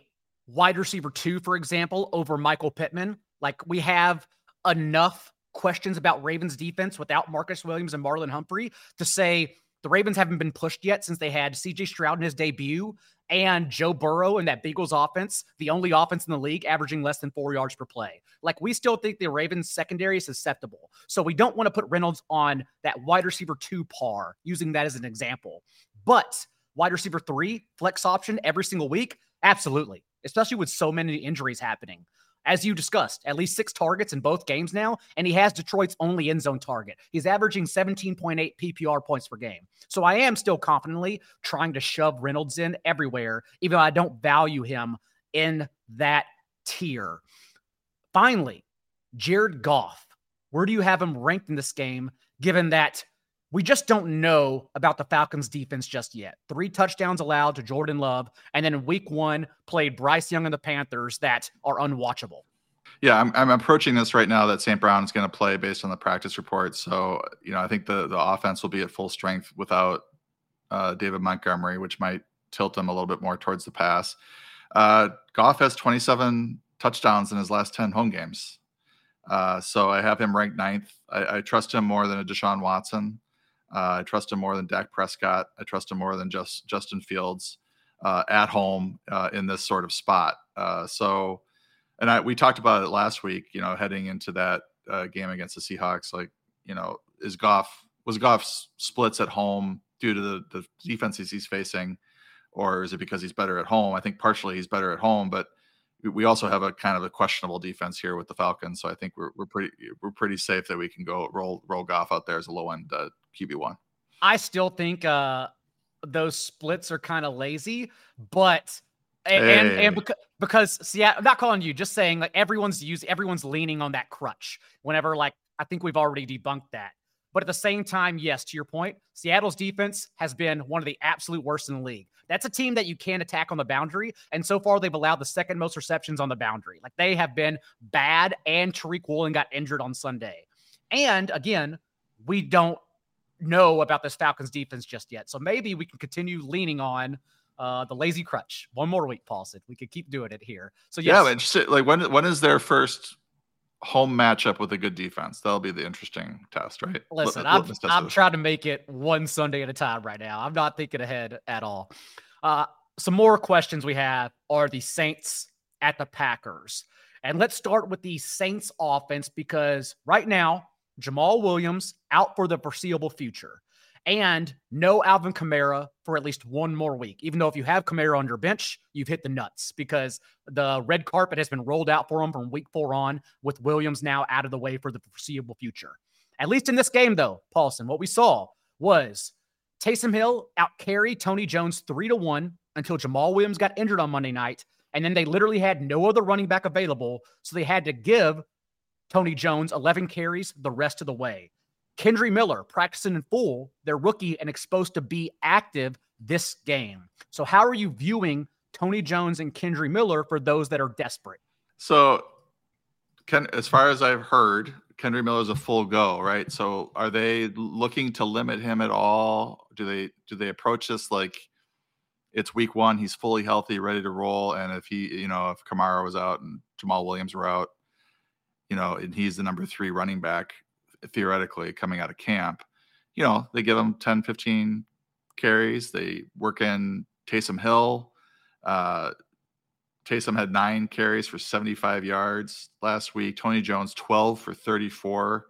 wide receiver two, for example, over Michael Pittman. Like we have enough questions about Ravens defense without Marcus Williams and Marlon Humphrey to say the Ravens haven't been pushed yet since they had CJ Stroud in his debut and Joe Burrow and that Bengals offense, the only offense in the league averaging less than four yards per play. Like we still think the Ravens secondary is susceptible. So we don't want to put Reynolds on that wide receiver two par, using that as an example. But wide receiver three, flex option every single week, absolutely, especially with so many injuries happening as you discussed, at least six targets in both games now, and he has Detroit's only end zone target. He's averaging 17.8 PPR points per game. So I am still confidently trying to shove Reynolds in everywhere, even though I don't value him in that tier. Finally, Jared Goff. Where do you have him ranked in this game, given that we just don't know about the Falcons defense just yet. Three touchdowns allowed to Jordan Love, and then week one, played Bryce Young and the Panthers that are unwatchable. Yeah, I'm, I'm approaching this right now that St. Brown is going to play based on the practice report. So, you know, I think the, the offense will be at full strength without uh, David Montgomery, which might tilt them a little bit more towards the pass. Uh, Goff has 27 touchdowns in his last 10 home games. Uh, so I have him ranked ninth. I, I, trust him more than a Deshaun Watson. Uh, I trust him more than Dak Prescott. I trust him more than just Justin Fields uh, at home uh, in this sort of spot. Uh, so, and I, we talked about it last week. You know, heading into that uh, game against the Seahawks, like you know, is Goff was Goff's splits at home due to the the defenses he's facing, or is it because he's better at home? I think partially he's better at home, but we also have a kind of a questionable defense here with the Falcons. So I think we're, we're pretty we're pretty safe that we can go roll roll Goff out there as a low end uh, QB one. I still think uh, those splits are kind of lazy, but and hey. and, and because, because see, I'm not calling you, just saying like everyone's using everyone's leaning on that crutch. Whenever like I think we've already debunked that. But at the same time, yes, to your point, Seattle's defense has been one of the absolute worst in the league. That's a team that you can attack on the boundary. And so far, they've allowed the second most receptions on the boundary. Like they have been bad, and Tariq Woolen got injured on Sunday. And again, we don't know about this Falcons defense just yet. So maybe we can continue leaning on uh, the lazy crutch. One more week, Paulsen. We could keep doing it here. So yes. yeah, just like when when is their first home matchup with a good defense? That'll be the interesting test, right? Listen, let, I'm I'm trying to make it one Sunday at a time right now. I'm not thinking ahead at all. Uh, some more questions we have are the Saints at the Packers. And let's start with the Saints offense because right now Jamaal Williams out for the foreseeable future. and no Alvin Kamara for at least one more week. Even though if you have Kamara on your bench, you've hit the nuts because the red carpet has been rolled out for him from week four on, with Williams now out of the way for the foreseeable future. At least in this game, though, Paulsen, what we saw was Taysom Hill out carry Tony Jones three to one until Jamaal Williams got injured on Monday night. And then they literally had no other running back available. So they had to give Tony Jones 11 carries the rest of the way. Kendre Miller practicing in full, their rookie and exposed to be active this game. So, how are you viewing Tony Jones and Kendre Miller for those that are desperate? So, Ken, as far as I've heard, Kendre Miller is a full go, right? So, are they looking to limit him at all? Do they do they approach this like it's week one, he's fully healthy, ready to roll, and if he, you know, if Kamara was out and Jamaal Williams were out, you know, and he's the number three running back, theoretically coming out of camp, you know, they give him 10, 15 carries. They work in Taysom Hill. Uh, Taysom had nine carries for 75 yards last week. Tony Jones, 12 for 34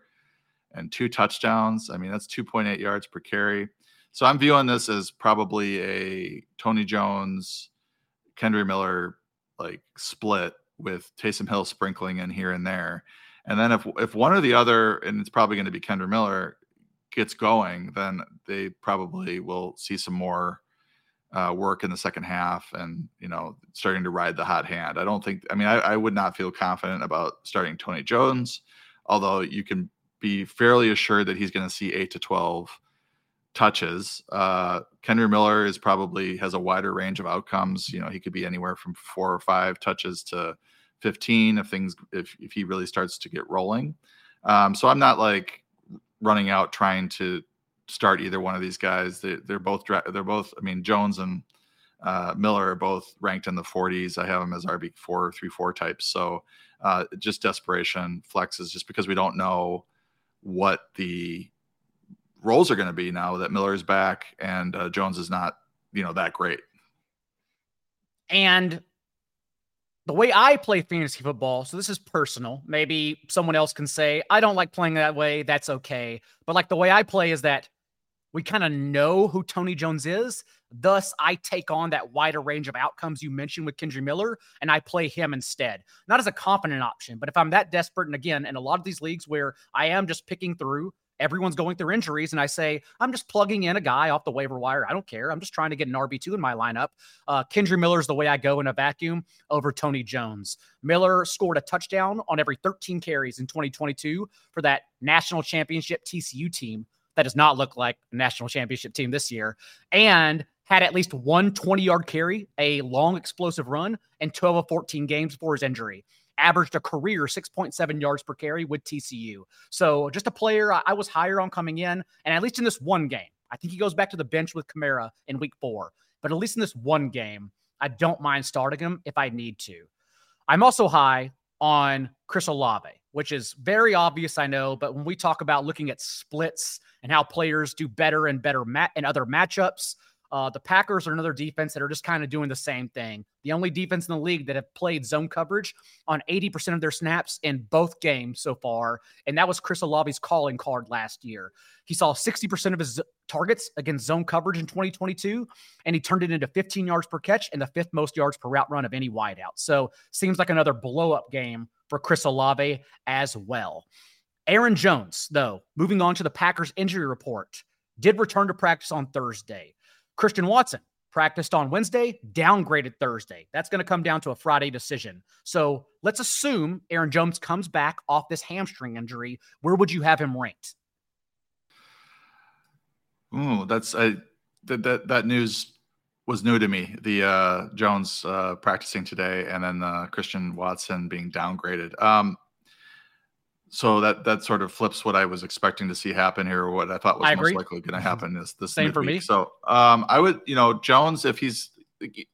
and two touchdowns. I mean, that's 2.8 yards per carry. So I'm viewing this as probably a Tony Jones, Kendre Miller like split with Taysom Hill sprinkling in here and there. And then if if one or the other, and it's probably going to be Kendre Miller, gets going, then they probably will see some more uh, work in the second half, and you know, starting to ride the hot hand. I don't think. I mean, I, I would not feel confident about starting Tony Jones, although you can be fairly assured that he's going to see eight to twelve touches. Uh, Kendre Miller is probably has a wider range of outcomes. You know, he could be anywhere from four or five touches to 15 if things if if he really starts to get rolling. Um, so I'm not like running out trying to start either one of these guys. They, they're both they're both. I mean Jones and uh, Miller are both ranked in the 40s. I have them as RB four three four types. So uh, just desperation flexes just because we don't know what the roles are going to be now that Miller is back and uh, Jones is not you know that great. And the way I play fantasy football, so this is personal. Maybe someone else can say, I don't like playing that way. That's okay. But like the way I play is that we kind of know who Tony Jones is. Thus, I take on that wider range of outcomes you mentioned with Kendre Miller and I play him instead. Not as a confident option, but if I'm that desperate, and again, in a lot of these leagues where I am just picking through, everyone's going through injuries, and I say, I'm just plugging in a guy off the waiver wire. I don't care. I'm just trying to get an RB2 in my lineup. Uh, Kendre Miller's the way I go in a vacuum over Tony Jones. Miller scored a touchdown on every 13 carries in 2022 for that national championship TCU team. That does not look like a national championship team this year. And had at least one 20 yard carry, a long explosive run, and 12 of 14 games before his injury averaged a career 6.7 yards per carry with TCU. So just a player I was higher on coming in, and at least in this one game, I think he goes back to the bench with Kamara in week four. But at least in this one game, I don't mind starting him if I need to. I'm also high on Chris Olave, which is very obvious, I know. But when we talk about looking at splits and how players do better and better mat and other matchups, uh, the Packers are another defense that are just kind of doing the same thing. The only defense in the league that have played zone coverage on 80% of their snaps in both games so far. And that was Chris Olave's calling card last year. He saw 60% of his targets against zone coverage in 2022, and he turned it into 15 yards per catch and the fifth most yards per route run of any wideout. So seems like another blow up game for Chris Olave as well. Aaron Jones, though, moving on to the Packers injury report, did return to practice on Thursday. Christian Watson practiced on Wednesday, downgraded Thursday. That's going to come down to a Friday decision. So let's assume Aaron Jones comes back off this hamstring injury. Where would you have him ranked? Oh, that's I that that that news was new to me. The uh, Jones uh, practicing today, and then uh, Christian Watson being downgraded. Um, so that that sort of flips what I was expecting to see happen here, or what I thought was most likely going to happen is this same for me. So um, I would, you know, Jones, if he's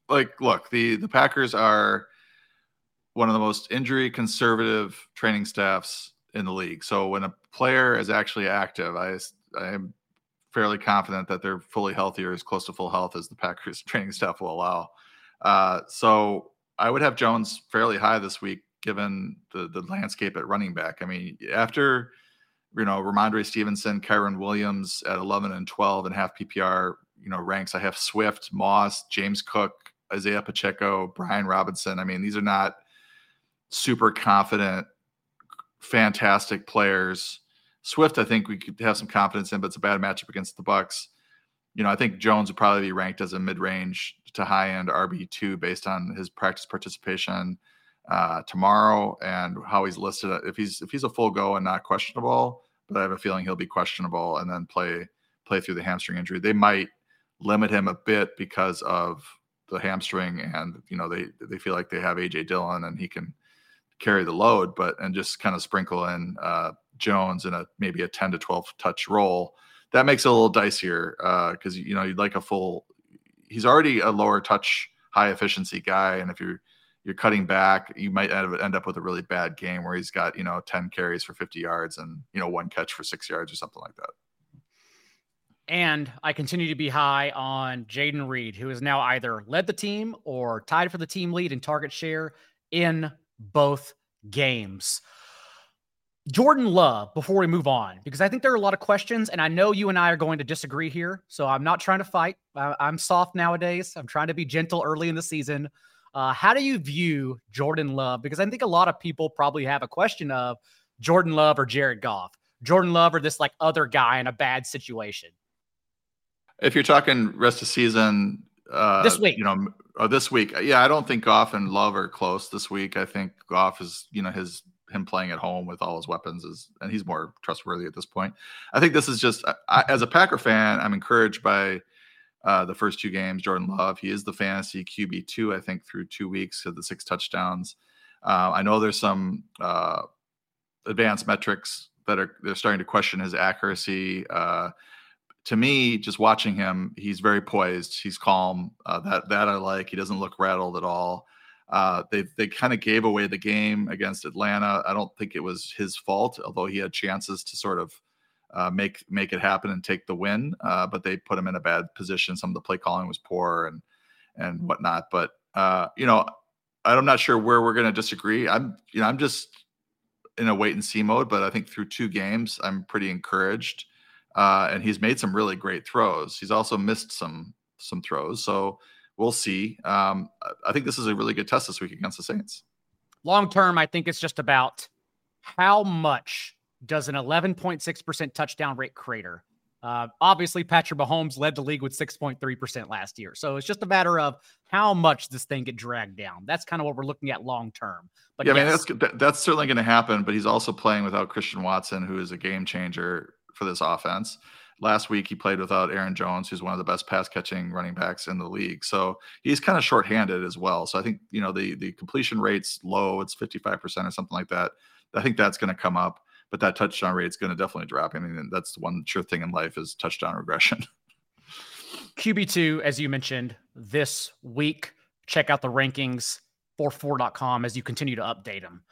like, look, the the Packers are one of the most injury conservative training staffs in the league. So when a player is actually active, I I am fairly confident that they're fully healthy or as close to full health as the Packers training staff will allow. Uh, so I would have Jones fairly high this week given the the landscape at running back. I mean, after you know, Rhamondre Stevenson, Kyren Williams at 11 and 12 and half PPR, you know, ranks. I have Swift, Moss, James Cook, Isiah Pacheco, Brian Robinson. I mean, these are not super confident, fantastic players. Swift, I think we could have some confidence in, but it's a bad matchup against the Bucs. You know, I think Jones would probably be ranked as a mid-range to high-end RB two based on his practice participation uh, tomorrow and how he's listed. If he's if he's a full go and not questionable, but I have a feeling he'll be questionable and then play play through the hamstring injury. They might limit him a bit because of the hamstring, and you know they they feel like they have AJ Dillon and he can carry the load, but and just kind of sprinkle in uh, Jones in a maybe a ten to twelve touch role. That makes it a little dicier because uh, because you know you'd like a full. He's already a lower touch, high efficiency guy, and if you're you're cutting back, you might end up with a really bad game where he's got, you know, 10 carries for 50 yards and, you know, one catch for six yards or something like that. And I continue to be high on Jayden Reed, who has now either led the team or tied for the team lead in target share in both games. Jordan Love, before we move on, because I think there are a lot of questions, and I know you and I are going to disagree here. So I'm not trying to fight. I'm soft nowadays. I'm trying to be gentle early in the season. Uh, how do you view Jordan Love? Because I think a lot of people probably have a question of Jordan Love or Jared Goff. Jordan Love or this like other guy in a bad situation. If you're talking rest of season, uh, this week, you know, or this week, yeah, I don't think Goff and Love are close this week. I think Goff is, you know, his him playing at home with all his weapons is, and he's more trustworthy at this point. I think this is just, I, as a Packer fan, I'm encouraged by uh, the first two games. Jordan Love, he is the fantasy QB two, I think, through two weeks of the six touchdowns. Uh, I know there's some uh, advanced metrics that are they're starting to question his accuracy. Uh, to me, just watching him, he's very poised. He's calm. Uh, that that I like. He doesn't look rattled at all. Uh, they they kind of gave away the game against Atlanta. I don't think it was his fault, although he had chances to sort of uh, make make it happen and take the win. Uh, but they put him in a bad position. Some of the play calling was poor and and whatnot. But uh, you know, I'm not sure where we're going to disagree. I'm you know I'm just in a wait and see mode. But I think through two games, I'm pretty encouraged. Uh, and he's made some really great throws. He's also missed some some throws. So we'll see. Um, I think this is a really good test this week against the Saints. Long term, I think it's just about how much does an 11.6% touchdown rate crater. Uh, obviously, Patrick Mahomes led the league with 6.3% last year. So it's just a matter of how much this thing get dragged down. That's kind of what we're looking at long term. But yeah, yes. I mean, that's that's certainly going to happen. But he's also playing without Christian Watson, who is a game changer for this offense. Last week, he played without Aaron Jones, who's one of the best pass catching running backs in the league. So he's kind of shorthanded as well. So I think, you know, the, the completion rate's low. It's 55% or something like that. I think that's going to come up but that touchdown rate is going to definitely drop. I mean, that's the one sure thing in life is touchdown regression. QB2, as you mentioned, this week. Check out the rankings 4for4.com as you continue to update them.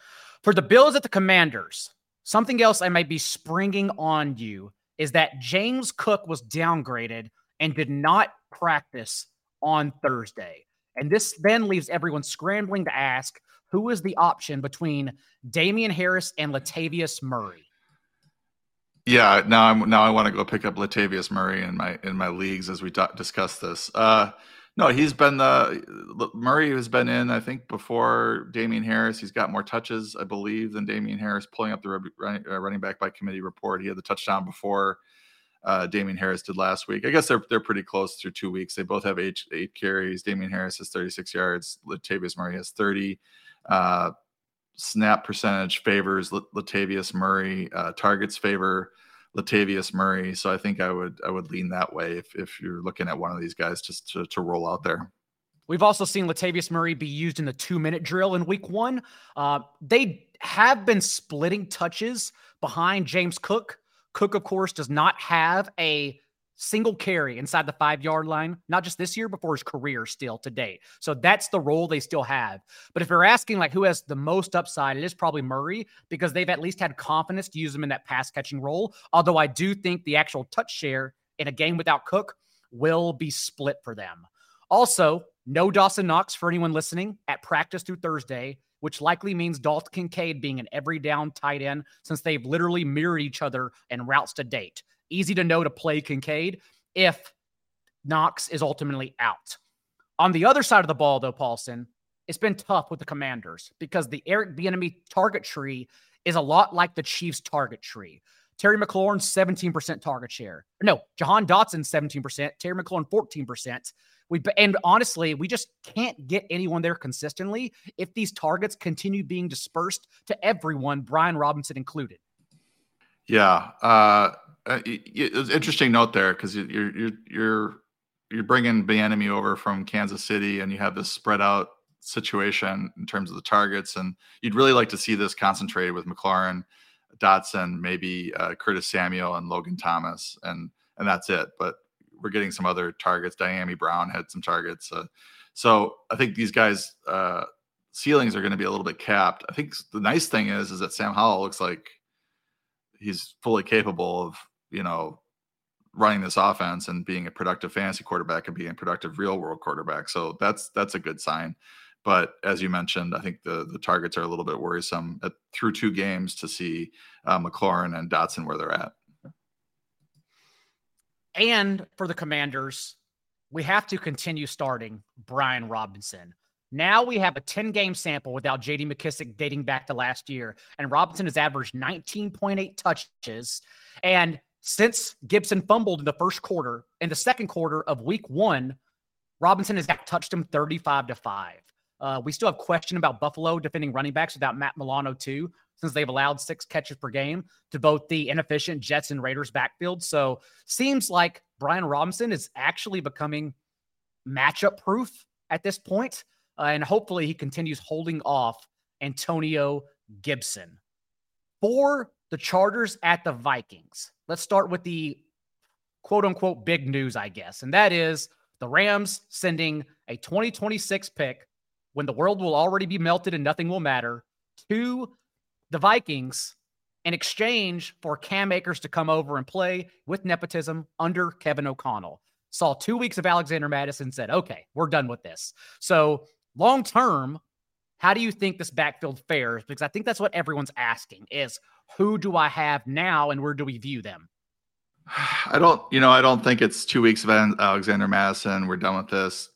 For the Bills at the Commanders, something else I might be springing on you is that James Cook was downgraded and did not practice on Thursday. And this then leaves everyone scrambling to ask who is the option between Damien Harris and Latavius Murray? Yeah, now I'm now I want to go pick up Latavius Murray in my in my leagues as we discuss this. Uh, no, he's been the Murray has been in I think before Damien Harris. He's got more touches, I believe, than Damien Harris. Pulling up the running, uh, running back by committee report, he had the touchdown before uh, Damien Harris did last week. I guess they're they're pretty close through two weeks. They both have eight eight carries. Damien Harris has 36 yards. Latavius Murray has 30. Uh, snap percentage favors Latavius Murray. Uh, targets favor Latavius Murray. So I think I would I would lean that way if if you're looking at one of these guys just to, to roll out there. We've also seen Latavius Murray be used in the two minute drill in week one. Uh, they have been splitting touches behind James Cook. Cook, of course, does not have a single carry inside the five yard line, not just this year, before his career still to date. So that's the role they still have. But if you're asking like who has the most upside, it is probably Murray because they've at least had confidence to use him in that pass catching role. Although I do think the actual touch share in a game without Cook will be split for them. Also, no Dawson Knox for anyone listening at practice through Thursday which likely means Dalton Kincaid being an every down tight end since they've literally mirrored each other in routes to date. Easy to know to play Kincaid if Knox is ultimately out. On the other side of the ball, though, Paulsen, it's been tough with the commanders because the Eric Bieniemy target tree is a lot like the Chiefs target tree. Terry McLaurin, 17% target share. No, Jahan Dotson, 17%. Terry McLaurin, 14%. We and honestly, we just can't get anyone there consistently if these targets continue being dispersed to everyone, Brian Robinson included. Yeah, uh, uh it's interesting note there because you're you're you're you're bringing Bieniemy over from Kansas City, and you have this spread out situation in terms of the targets, and you'd really like to see this concentrated with McLaurin, Dotson, maybe uh, Curtis Samuel, and Logan Thomas, and and that's it. But we're getting some other targets. Dyami Brown had some targets, uh, so I think these guys' uh, ceilings are going to be a little bit capped. I think the nice thing is is that Sam Howell looks like he's fully capable of you know running this offense and being a productive fantasy quarterback and being a productive real world quarterback. So that's that's a good sign. But as you mentioned, I think the the targets are a little bit worrisome at, through two games to see uh, McLaurin and Dotson where they're at. And for the Commanders, we have to continue starting Brian Robinson. Now we have a 10 game sample without JD McKissic dating back to last year. And Robinson has averaged 19.8 touches. And since Gibson fumbled in the first quarter, in the second quarter of week one, Robinson has touched him 35 to 5. Uh, we still have question about Buffalo defending running backs without Matt Milano, too, since they've allowed six catches per game to both the inefficient Jets and Raiders backfield. So seems like Brian Robinson is actually becoming matchup proof at this point, uh, and hopefully he continues holding off Antonio Gibson. For the Chargers at the Vikings, let's start with the quote unquote big news, I guess, and that is the Rams sending a 2026 pick when the world will already be melted and nothing will matter to the Vikings in exchange for Cam Akers to come over and play with nepotism under Kevin O'Connell. Saw two weeks of Alexander Mattison, said, okay, we're done with this. So, long term, how do you think this backfield fares? Because I think that's what everyone's asking is who do I have now and where do we view them? I don't, you know, I don't think it's two weeks of Alexander Mattison. We're done with this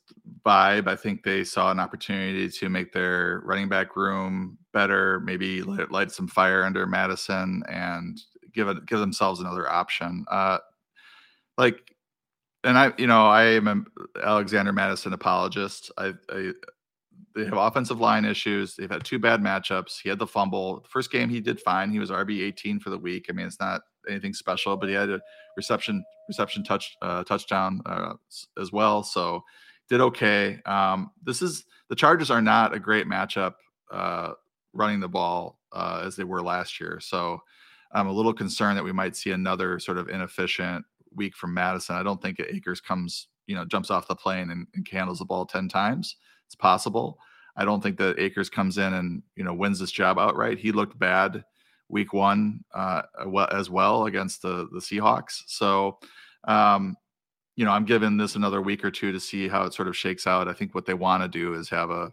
vibe. I think they saw an opportunity to make their running back room better, maybe light, light some fire under Mattison and give it give themselves another option. Uh, like, and I, you know, I am an Alexander Mattison apologist. I, I they have offensive line issues. They've had two bad matchups. He had the fumble. The first game he did fine. He was RB 18 for the week. I mean, it's not anything special, but he had a reception reception touch uh, touchdown uh, as well. So did okay. Um, this is the Chargers are not a great matchup uh, running the ball uh, as they were last year. So I'm a little concerned that we might see another sort of inefficient week from Mattison. I don't think Akers comes, you know, jumps off the plane and, and handles the ball 10 times. It's possible. I don't think that Akers comes in and, you know, wins this job outright. He looked bad week one uh, as well against the, the Seahawks. So, um, you know, I'm giving this another week or two to see how it sort of shakes out. I think what they want to do is have a,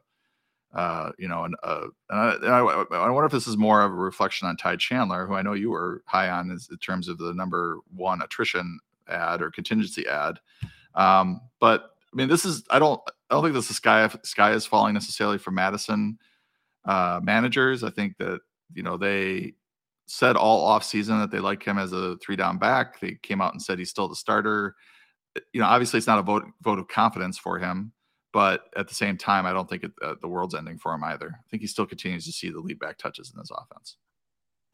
uh, you know, uh, and I, and I, I, wonder if this is more of a reflection on Ty Chandler, who I know you were high on in terms of the number one attrition ad or contingency ad. Um, but I mean, this is I don't I don't think this is sky sky is falling necessarily for Mattison uh, managers. I think that you know they said all off season that they like him as a three down back. They came out and said he's still the starter you know, obviously it's not a vote vote of confidence for him, but at the same time, I don't think it, uh, the world's ending for him either. I think he still continues to see the lead back touches in this offense.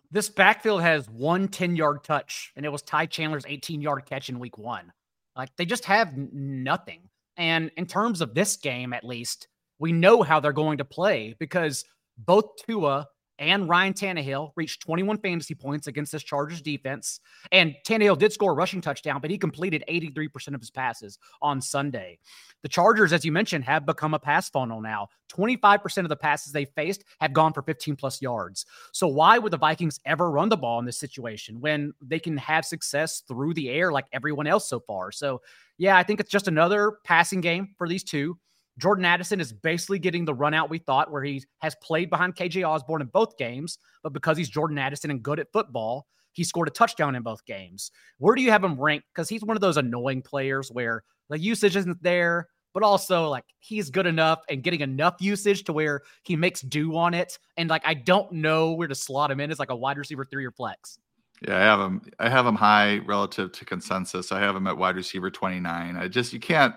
This backfield has one 10 yard touch, and it was Ty Chandler's 18 yard catch in week one. Like they just have nothing. And in terms of this game, at least, we know how they're going to play because both Tua and Ryan Tannehill reached 21 fantasy points against this Chargers defense. And Tannehill did score a rushing touchdown, but he completed 83% of his passes on Sunday. The Chargers, as you mentioned, have become a pass funnel now. 25% of the passes they faced have gone for 15 plus yards. So why would the Vikings ever run the ball in this situation when they can have success through the air like everyone else so far? So, yeah, I think it's just another passing game for these two. Jordan Addison is basically getting the run out we thought, where he has played behind KJ Osborn in both games, but because he's Jordan Addison and good at football, he scored a touchdown in both games. Where do you have him ranked? Because he's one of those annoying players where the usage isn't there, but also like he's good enough and getting enough usage to where he makes do on it. And like I don't know where to slot him in as like a wide receiver three or flex. Yeah, I have him. I have him high relative to consensus. I have him at wide receiver 29. I just you can't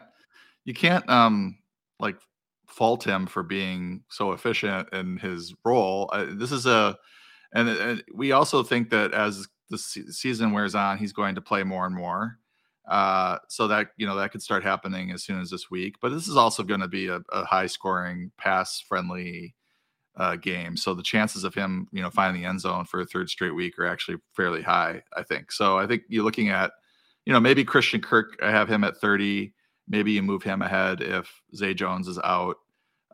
you can't um like fault him for being so efficient in his role. Uh, this is a and, and, we also think that as the season wears on, he's going to play more and more. Uh, so that you know that could start happening as soon as this week. But this is also going to be a, a high scoring, pass friendly uh, game. So the chances of him, you know, finding the end zone for a third straight week are actually fairly high, I think. So I think you're looking at, you know, maybe Christian Kirk, I have him at 30. Maybe you move him ahead if Zay Jones is out.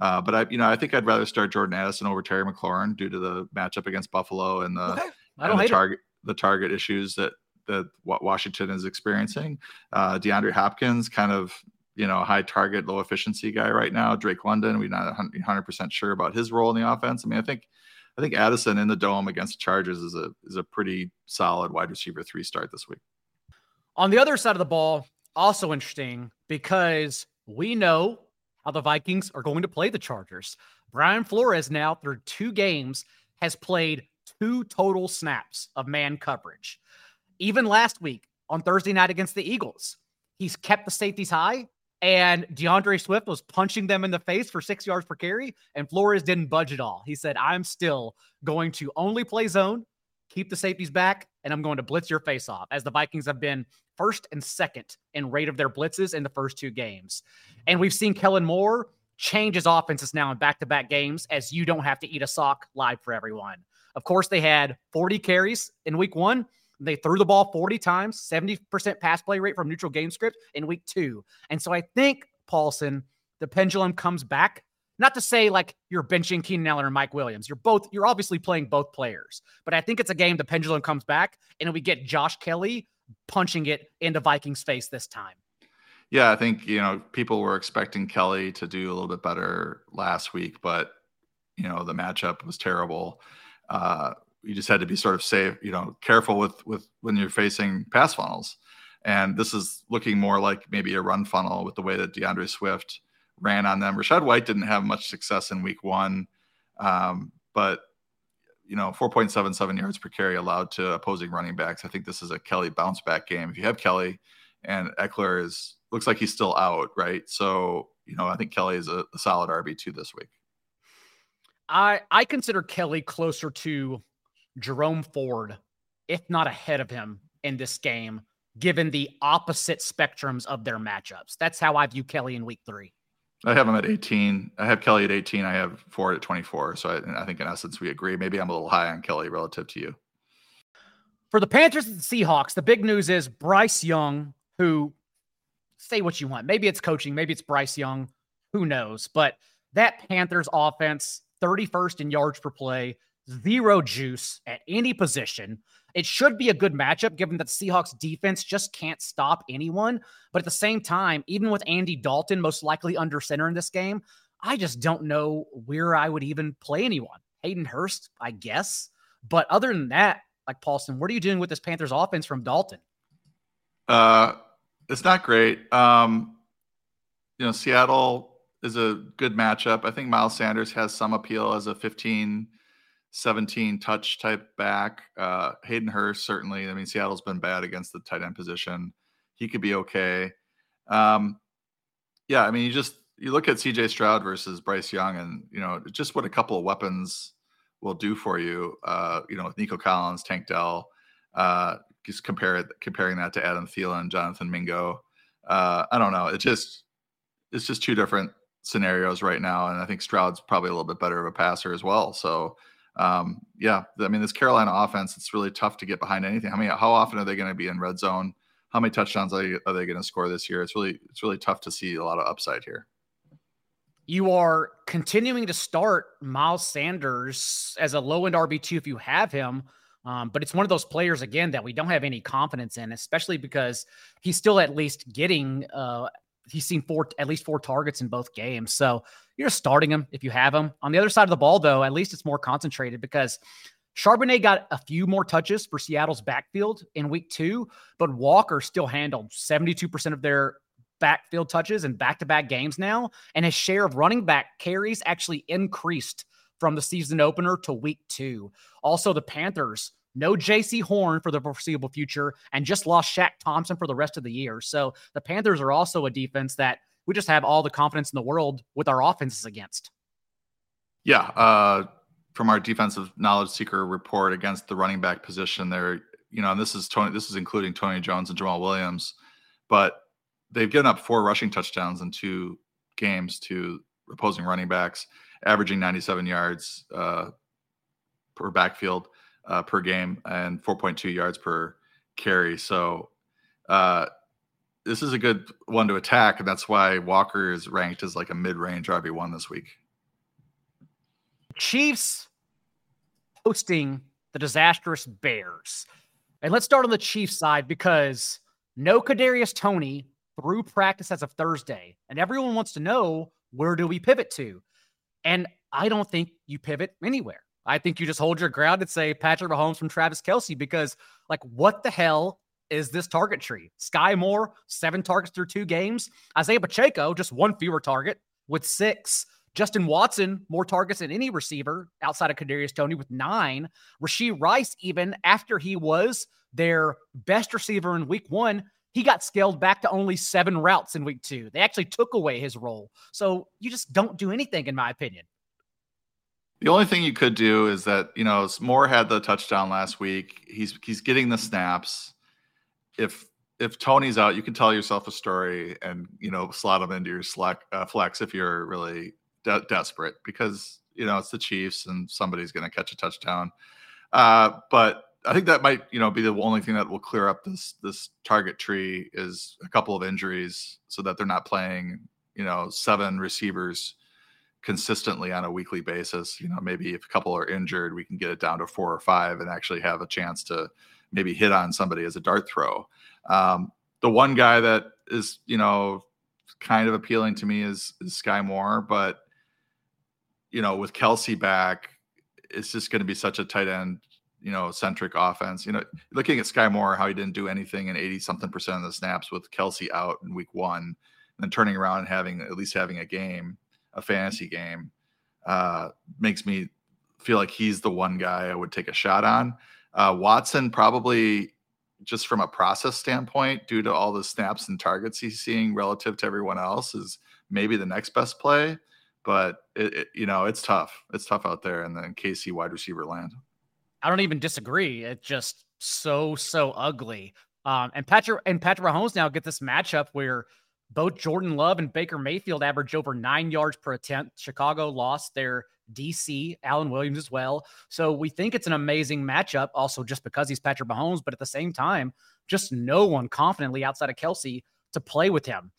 Uh, but I, you know, I think I'd rather start Jordan Addison over Terry McLaurin due to the matchup against Buffalo and the, okay. and the target it. the target issues that that Washington is experiencing. Uh, DeAndre Hopkins, kind of you know, high target, low efficiency guy right now. Drake London, we're not 100% sure about his role in the offense. I mean, I think I think Addison in the dome against the Chargers is a is a pretty solid wide receiver three start this week. On the other side of the ball, also interesting because we know how the Vikings are going to play the Chargers. Brian Flores now through two games has played two total snaps of man coverage. Even last week on Thursday night against the Eagles, he's kept the safeties high and D'Andre Swift was punching them in the face for six yards per carry, and Flores didn't budge at all. He said, I'm still going to only play zone, keep the safeties back, and I'm going to blitz your face off, as the Vikings have been first and second in rate of their blitzes in the first two games. And we've seen Kellen Moore change his offenses now in back to back games as you don't have to eat a sock live for everyone. Of course, they had 40 carries in week one. They threw the ball 40 times, 70% pass play rate from neutral game script in week two. And so I think, Paulsen, the pendulum comes back. Not to say like you're benching Keenan Allen or Mike Williams. You're both, you're obviously playing both players. But I think it's a game the pendulum comes back and we get Josh Kelley punching it into Vikings face this time. Yeah, I think, you know, people were expecting Kelley to do a little bit better last week, but you know, the matchup was terrible. Uh, you just had to be sort of safe, you know, careful with with when you're facing pass funnels. And this is looking more like maybe a run funnel with the way that D'Andre Swift ran on them. Rachaad White didn't have much success in week one, um, but you know, 4.77 yards per carry allowed to opposing running backs. I think this is a Kelley bounce back game. If you have Kelley and Ekeler is looks like he's still out, right? So, you know, I think Kelley is a, a solid RB2 this week. I I consider Kelley closer to Jerome Ford, if not ahead of him in this game, given the opposite spectrums of their matchups. That's how I view Kelley in week three. I have him at 18. I have Kelley at 18. I have Ford at 24. So I, I think in essence we agree. Maybe I'm a little high on Kelley relative to you. For the Panthers and the Seahawks, the big news is Bryce Young, who say what you want. Maybe it's coaching, maybe it's Bryce Young, who knows? But that Panthers offense, 31st in yards per play, zero juice at any position. It should be a good matchup given that the Seahawks defense just can't stop anyone. But at the same time, even with Andy Dalton most likely under center in this game, I just don't know where I would even play anyone. Hayden Hurst, I guess. But other than that, like Paulsen, what are you doing with this Panthers offense from Dalton? Uh, it's not great. Um, you know, Seattle is a good matchup. I think Miles Sanders has some appeal as a 15 17 touch type back. Uh, Hayden Hurst, certainly. I mean, Seattle's been bad against the tight end position. He could be okay. Um, yeah, I mean, you just you look at CJ Stroud versus Bryce Young, and you know just what a couple of weapons will do for you. Uh, you know, with Nico Collins, Tank Dell. Uh, just compare it, comparing that to Adam Thielen, Jonathan Mingo. Uh, I don't know. It just it's just two different scenarios right now, and I think Stroud's probably a little bit better of a passer as well. So um, yeah, I mean, this Carolina offense, it's really tough to get behind anything. How many, how often are they going to be in red zone? How many touchdowns are they, they going to score this year? It's really, it's really tough to see a lot of upside here. You are continuing to start Miles Sanders as a low end RB2 if you have him. Um, but it's one of those players, again, that we don't have any confidence in, especially because he's still at least getting uh, he's seen four at least four targets in both games. So you're just starting him if you have him. On the other side of the ball, though, at least it's more concentrated because Charbonnet got a few more touches for Seattle's backfield in week two, but Walker still handled 72% of their backfield touches in back to back games now. And his share of running back carries actually increased from the season opener to week two. Also, the Panthers, no Jaycee Horn for the foreseeable future, and just lost Shaq Thompson for the rest of the year. So the Panthers are also a defense that we just have all the confidence in the world with our offenses against. Yeah. Uh, from our defensive knowledge seeker report against the running back position there, you know, and this is Tony, this is including Tony Jones and Jamaal Williams, but they've given up four rushing touchdowns in two games to opposing running backs, averaging 97 yards uh, per backfield uh, per game and 4.2 yards per carry. So uh, this is a good one to attack, and that's why Walker is ranked as like a mid-range RB one this week. Chiefs hosting the disastrous Bears, and let's start on the Chiefs side because no Kadarius Toney through practice as of Thursday, and everyone wants to know where do we pivot to, and I don't think you pivot anywhere. I think you just hold your ground and say Patrick Mahomes from Travis Kelce because, like, what the hell is this target tree? Sky Moore, seven targets through two games. Isiah Pacheco, just one fewer target with six. Justin Watson, more targets than any receiver outside of Kadarius Toney with nine. Rashee Rice, even after he was their best receiver in week one, he got scaled back to only seven routes in week two. They actually took away his role. So you just don't do anything, in my opinion. The only thing you could do is that you know Moore had the touchdown last week. He's he's getting the snaps. If if Toney's out, you can tell yourself a story and you know slot him into your slack, uh, flex if you're really de- desperate because you know it's the Chiefs and somebody's going to catch a touchdown. Uh, but I think that might you know be the only thing that will clear up this this target tree is a couple of injuries so that they're not playing you know seven receivers consistently on a weekly basis. You know, maybe if a couple are injured, we can get it down to four or five and actually have a chance to maybe hit on somebody as a dart throw. Um, the one guy that is, you know, kind of appealing to me is, is Sky Moore, but you know, with Kelce back, it's just going to be such a tight end, you know, centric offense. You know, looking at Sky Moore, how he didn't do anything in 80 something percent of the snaps with Kelce out in week one, and then turning around and having at least having a game a fantasy game uh, makes me feel like he's the one guy I would take a shot on. Uh, Watson probably just from a process standpoint, due to all the snaps and targets he's seeing relative to everyone else, is maybe the next best play. But it, it, you know, it's tough. It's tough out there in the KC wide receiver land. I don't even disagree. It's just so so ugly. Um, and Patrick and Patrick Mahomes now get this matchup where both Jordan Love and Baker Mayfield average over nine yards per attempt. Chicago lost their DC, Alan Williams as well. So we think it's an amazing matchup, also just because he's Patrick Mahomes, but at the same time, just no one confidently outside of Kelce to play with him.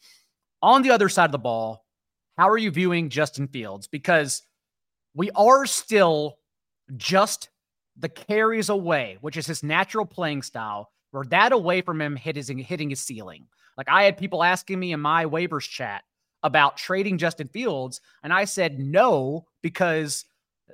On the other side of the ball, how are you viewing Justin Fields? Because we are still just the carries away, which is his natural playing style. We're that away from him hitting, hitting his ceiling. Like I had people asking me in my waivers chat about trading Justin Fields, and I said no because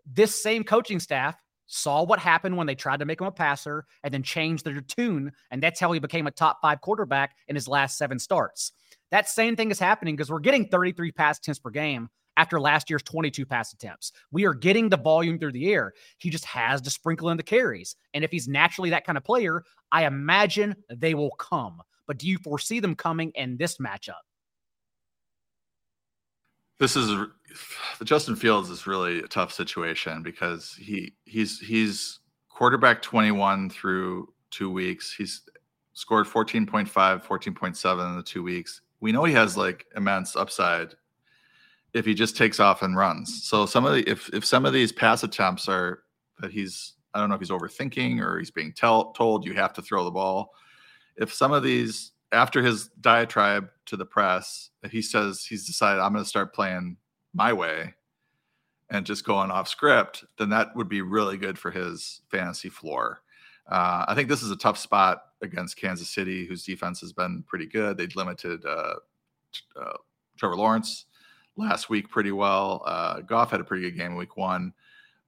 this same coaching staff saw what happened when they tried to make him a passer and then changed their tune, and that's how he became a top five quarterback in his last seven starts. That same thing is happening because we're getting 33 pass attempts per game after last year's 22 pass attempts. We are getting the volume through the air. He just has to sprinkle in the carries. And if he's naturally that kind of player, I imagine they will come but do you foresee them coming in this matchup? This is Justin Fields is really a tough situation because he he's he's quarterback 21 through two weeks. He's scored 14.5, 14.7 in the two weeks. We know he has like immense upside if he just takes off and runs. So some of the if if some of these pass attempts are that he's I don't know if he's overthinking or he's being tell, told you have to throw the ball if some of these after his diatribe to the press, he says he's decided I'm going to start playing my way and just going off script, then that would be really good for his fantasy floor. Uh, I think this is a tough spot against Kansas City, whose defense has been pretty good. They'd limited uh, uh, Trevor Lawrence last week pretty well. Uh, Goff had a pretty good game week one,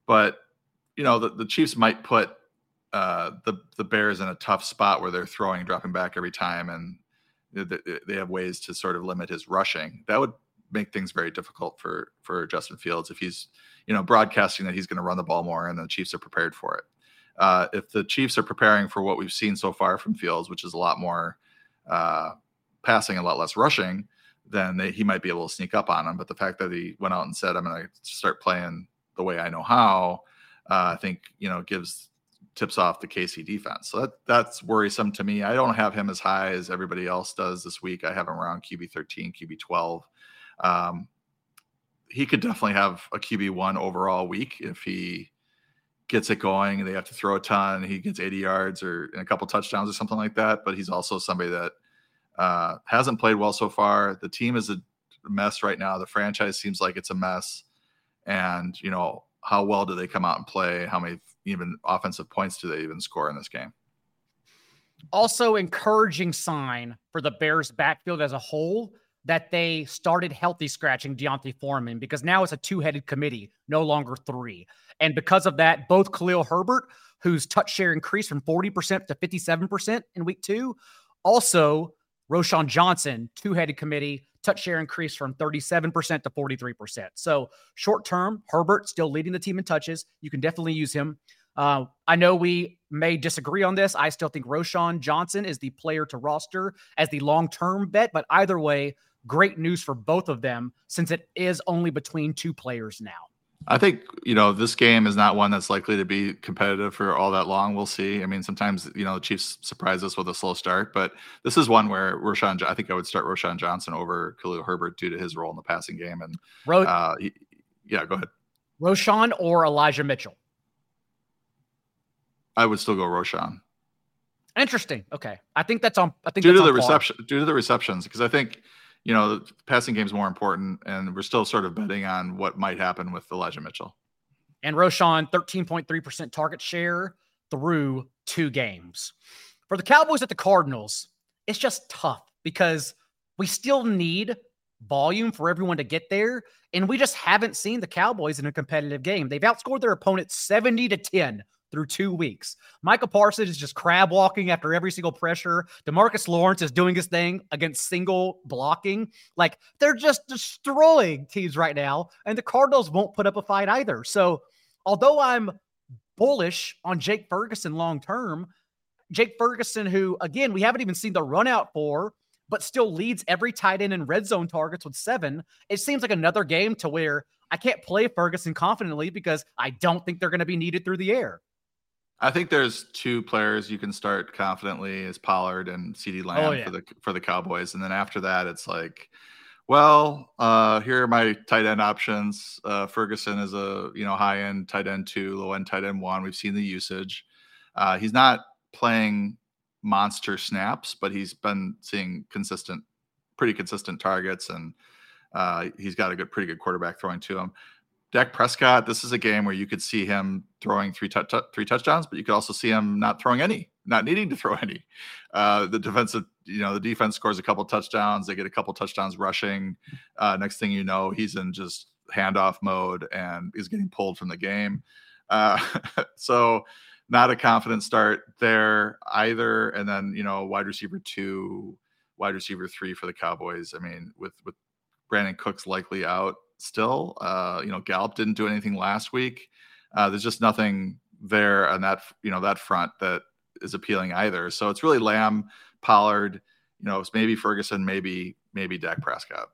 but you know the, the Chiefs might put uh, the the Bears in a tough spot where they're throwing, dropping back every time, and they, have ways to sort of limit his rushing. That would make things very difficult for for Justin Fields if he's you know broadcasting that he's going to run the ball more and the Chiefs are prepared for it. Uh, if the Chiefs are preparing for what we've seen so far from Fields, which is a lot more uh, passing, a lot less rushing, then they, he might be able to sneak up on him. But the fact that he went out and said, "I'm going to start playing the way I know how," uh, I think you know gives tips off the KC defense. So that that's worrisome to me. I don't have him as high as everybody else does this week. I have him around QB 13, QB 12. Um, he could definitely have a QB one overall week if he gets it going. And they have to throw a ton. He gets 80 yards or a couple touchdowns or something like that. But he's also somebody that uh, hasn't played well so far. The team is a mess right now. The franchise seems like it's a mess. And you know how well do they come out and play? How many even offensive points do they even score in this game? Also, encouraging sign for the Bears backfield as a whole that they started healthy scratching D'Onta Foreman because now it's a two headed committee, no longer three. And because of that, both Khalil Herbert, whose touch share increased from 40% to 57% in week two, also Roschon Johnson, two headed committee, touch share increased from 37% to 43%. So short term, Herbert still leading the team in touches. You can definitely use him. Uh, I know we may disagree on this. I still think Roschon Johnson is the player to roster as the long term bet, but either way, great news for both of them since it is only between two players now. I think you know this game is not one that's likely to be competitive for all that long. We'll see. I mean, sometimes you know the Chiefs surprise us with a slow start, but this is one where Roschon. I think I would start Roschon Johnson over Khalil Herbert due to his role in the passing game. And Ro- uh, he, yeah, go ahead. Roschon or Elijah Mitchell. I would still go Roshan. Interesting. Okay, I think that's on. I think due to the reception, due to the receptions, because I think you know, the passing game is more important, and we're still sort of mm-hmm. betting on what might happen with Elijah Mitchell. And Roschon, 13.3% target share through two games. For the Cowboys at the Cardinals, it's just tough because we still need volume for everyone to get there. And we just haven't seen the Cowboys in a competitive game. They've outscored their opponents 70 to 10 through two weeks. Michael Parsons is just crab walking after every single pressure. Demarcus Lawrence is doing his thing against single blocking. Like they're just destroying teams right now, and the Cardinals won't put up a fight either. So, although I'm bullish on Jake Ferguson long term, Jake Ferguson, who again we haven't even seen the run out for, but still leads every tight end in red zone targets with seven. It seems like another game to where I can't play Ferguson confidently because I don't think they're going to be needed through the air. I think there's two players you can start confidently as Pollard and CeeDee Lamb oh, yeah. for the for the Cowboys, and then after that, it's like, well, uh, here are my tight end options. Uh, Ferguson is a you know high end tight end two, low end tight end one. We've seen the usage. Uh, he's not playing monster snaps, but he's been seeing consistent, pretty consistent targets, and uh, he's got a good, pretty good quarterback throwing to him. Dak Prescott, this is a game where you could see him throwing three t- t- three touchdowns, but you could also see him not throwing any, not needing to throw any. Uh, the defensive, you know, the defense scores a couple touchdowns. They get a couple touchdowns rushing. Uh, next thing you know, he's in just handoff mode and is getting pulled from the game. Uh, so, not a confident start there either. And then you know, wide receiver two, wide receiver three for the Cowboys. I mean, with with Brandin Cooks likely out still. Uh, you know, Gallup didn't do anything last week. Uh, there's just nothing there on that you know that front that is appealing either. So it's really Lamb, Pollard. You know, it's maybe Ferguson, maybe maybe Dak Prescott.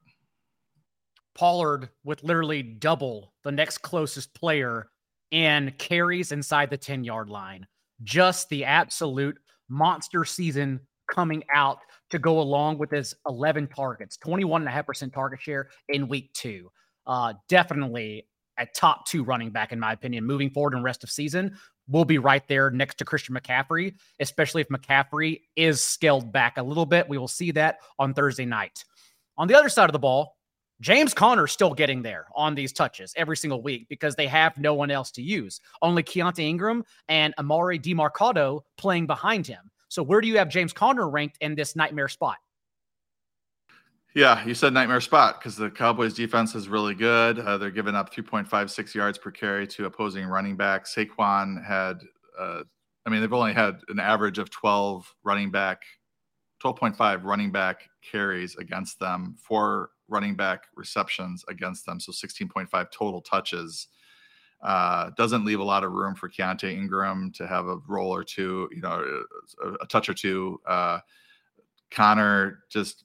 Pollard with literally double the next closest player and carries inside the 10 yard line. Just the absolute monster season coming out to go along with his 11 targets, 21.5% target share in week two uh, definitely a top two running back, in my opinion, moving forward in rest of season. Will be right there next to Christian McCaffrey, especially if McCaffrey is scaled back a little bit. We will see that on Thursday night. On the other side of the ball, James Conner still getting there on these touches every single week because they have no one else to use. Only Keaontay Ingram and Emari Demercado playing behind him. So where do you have James Conner ranked in this nightmare spot? Yeah, you said nightmare spot because the Cowboys defense is really good. Uh, they're giving up 3.56 yards per carry to opposing running backs. Saquon had, uh, I mean, they've only had an average of 12 running back, 12.5 running back carries against them, four running back receptions against them, so 16.5 total touches. Uh, doesn't leave a lot of room for Keaontay Ingram to have a roll or two, you know, a, a touch or two. Uh, Conner just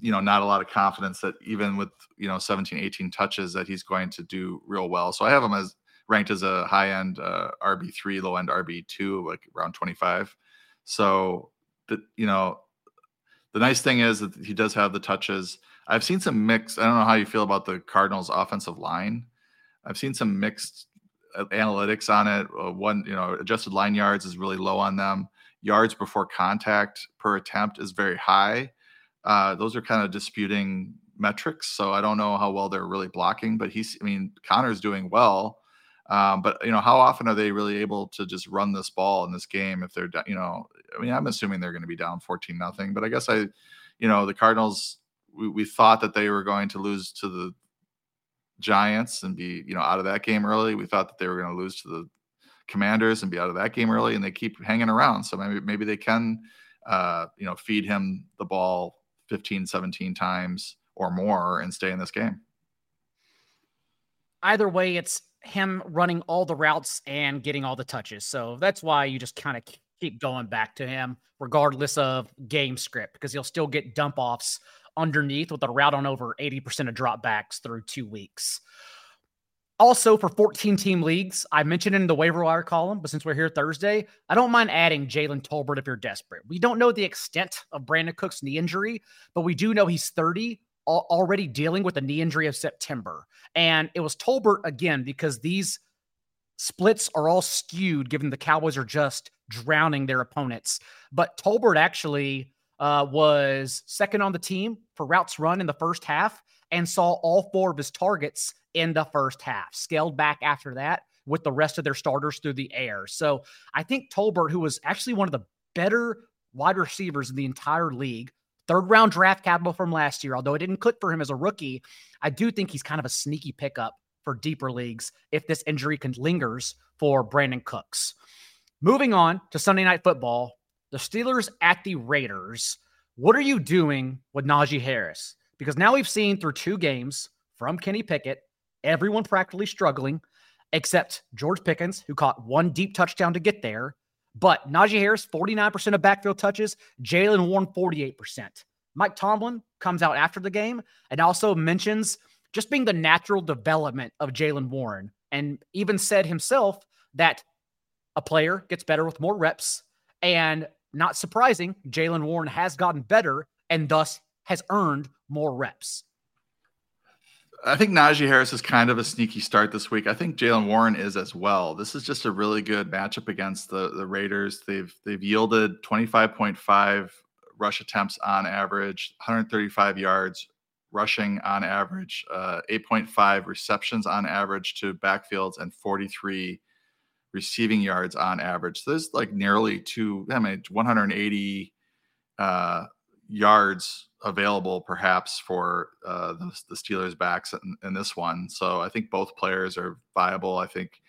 you know not a lot of confidence that even with you know 17 18 touches that he's going to do real well. So i have him as ranked as a high end uh, rb3 low end rb2 like around 25 so the you know the nice thing is that he does have the touches. I've seen some mixed i don't know how you feel about the cardinals offensive line. I've seen some mixed uh, analytics on it. Uh, one you know adjusted line yards is really low on them. Yards before contact per attempt is very high uh, those are kind of disputing metrics. So I don't know how well they're really blocking, but he's, I mean, Conner's doing well. Um, but you know, how often are they really able to just run this ball in this game if they're, you know, I mean, I'm assuming they're going to be down 14 nothing, but I guess I, you know, the Cardinals, we, we thought that they were going to lose to the Giants and be, you know, out of that game early. We thought that they were going to lose to the Commanders and be out of that game early, and they keep hanging around. So maybe maybe they can, uh, you know, feed him the ball 15, 17 times or more and stay in this game. Either way, it's him running all the routes and getting all the touches. So that's why you just kind of keep going back to him, regardless of game script, because he'll still get dump offs underneath with a route on over 80% of dropbacks through two weeks. Also, for 14 team leagues, I mentioned in the waiver wire column, but since we're here Thursday, I don't mind adding Jalen Tolbert if you're desperate. We don't know the extent of Brandin Cooks' knee injury, but we do know he's 30, already dealing with a knee injury of September. And it was Tolbert again because these splits are all skewed given the Cowboys are just drowning their opponents. But Tolbert actually uh, was second on the team for routes run in the first half and saw all four of his targets in the first half, scaled back after that with the rest of their starters through the air. So I think Tolbert, who was actually one of the better wide receivers in the entire league, third round draft capital from last year, although it didn't click for him as a rookie, I do think he's kind of a sneaky pickup for deeper leagues if this injury can lingers for Brandin Cooks. Moving on to Sunday night football, the Steelers at the Raiders. What are you doing with Najee Harris? Because now we've seen through two games from Kenny Pickett everyone practically struggling except George Pickens, who caught one deep touchdown to get there. But Najee Harris, 49% of backfield touches, Jaylen Warren, 48%. Mike Tomlin comes out after the game and also mentions just being the natural development of Jaylen Warren and even said himself that a player gets better with more reps. And not surprising, Jaylen Warren has gotten better and thus has earned more reps. I think Najee Harris is kind of a sneaky start this week. I think Jaylen Warren is as well. This is just a really good matchup against the the Raiders. They've they've yielded 25.5 rush attempts on average, 135 yards rushing on average, uh, 8.5 receptions on average to backfields, and 43 receiving yards on average. So there's like nearly two, I mean, 180 uh, yards available perhaps for uh, the, the, Steelers backs in, in, this one. So I think both players are viable. I think,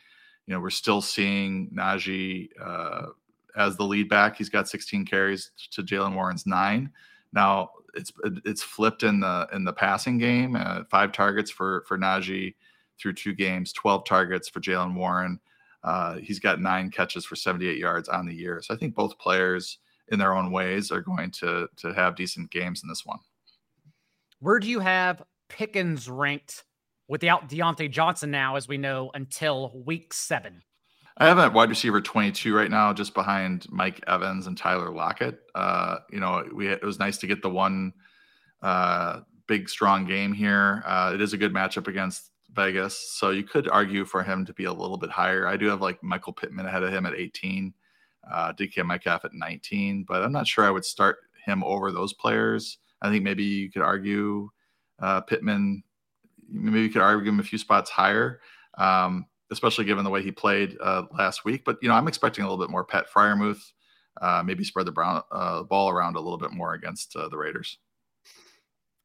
you know, we're still seeing Najee uh, as the lead back. He's got 16 carries to Jaylen Warren's nine. Now it's it's flipped in the in the passing game. Uh, five targets for for Najee through two games. 12 targets for Jaylen Warren. Uh, he's got nine catches for 78 yards on the year. So I think both players in their own ways are going to to have decent games in this one. Where do you have Pickens ranked without Diontae Johnson now, as we know, until week seven? I have a wide receiver 22 right now, just behind Mike Evans and Tyler Lockett. Uh, you know, we it was nice to get the one uh, big strong game here. Uh, it is a good matchup against Vegas, so you could argue for him to be a little bit higher. I do have like Michael Pittman ahead of him at 18 uh, DK Metcalf at 19, but I'm not sure I would start him over those players. I think maybe you could argue uh, Pittman, maybe you could argue him a few spots higher, um, especially given the way he played uh, last week. But, you know, I'm expecting a little bit more Pat Freiermuth, uh, maybe spread the brown, uh, ball around a little bit more against uh, the Raiders.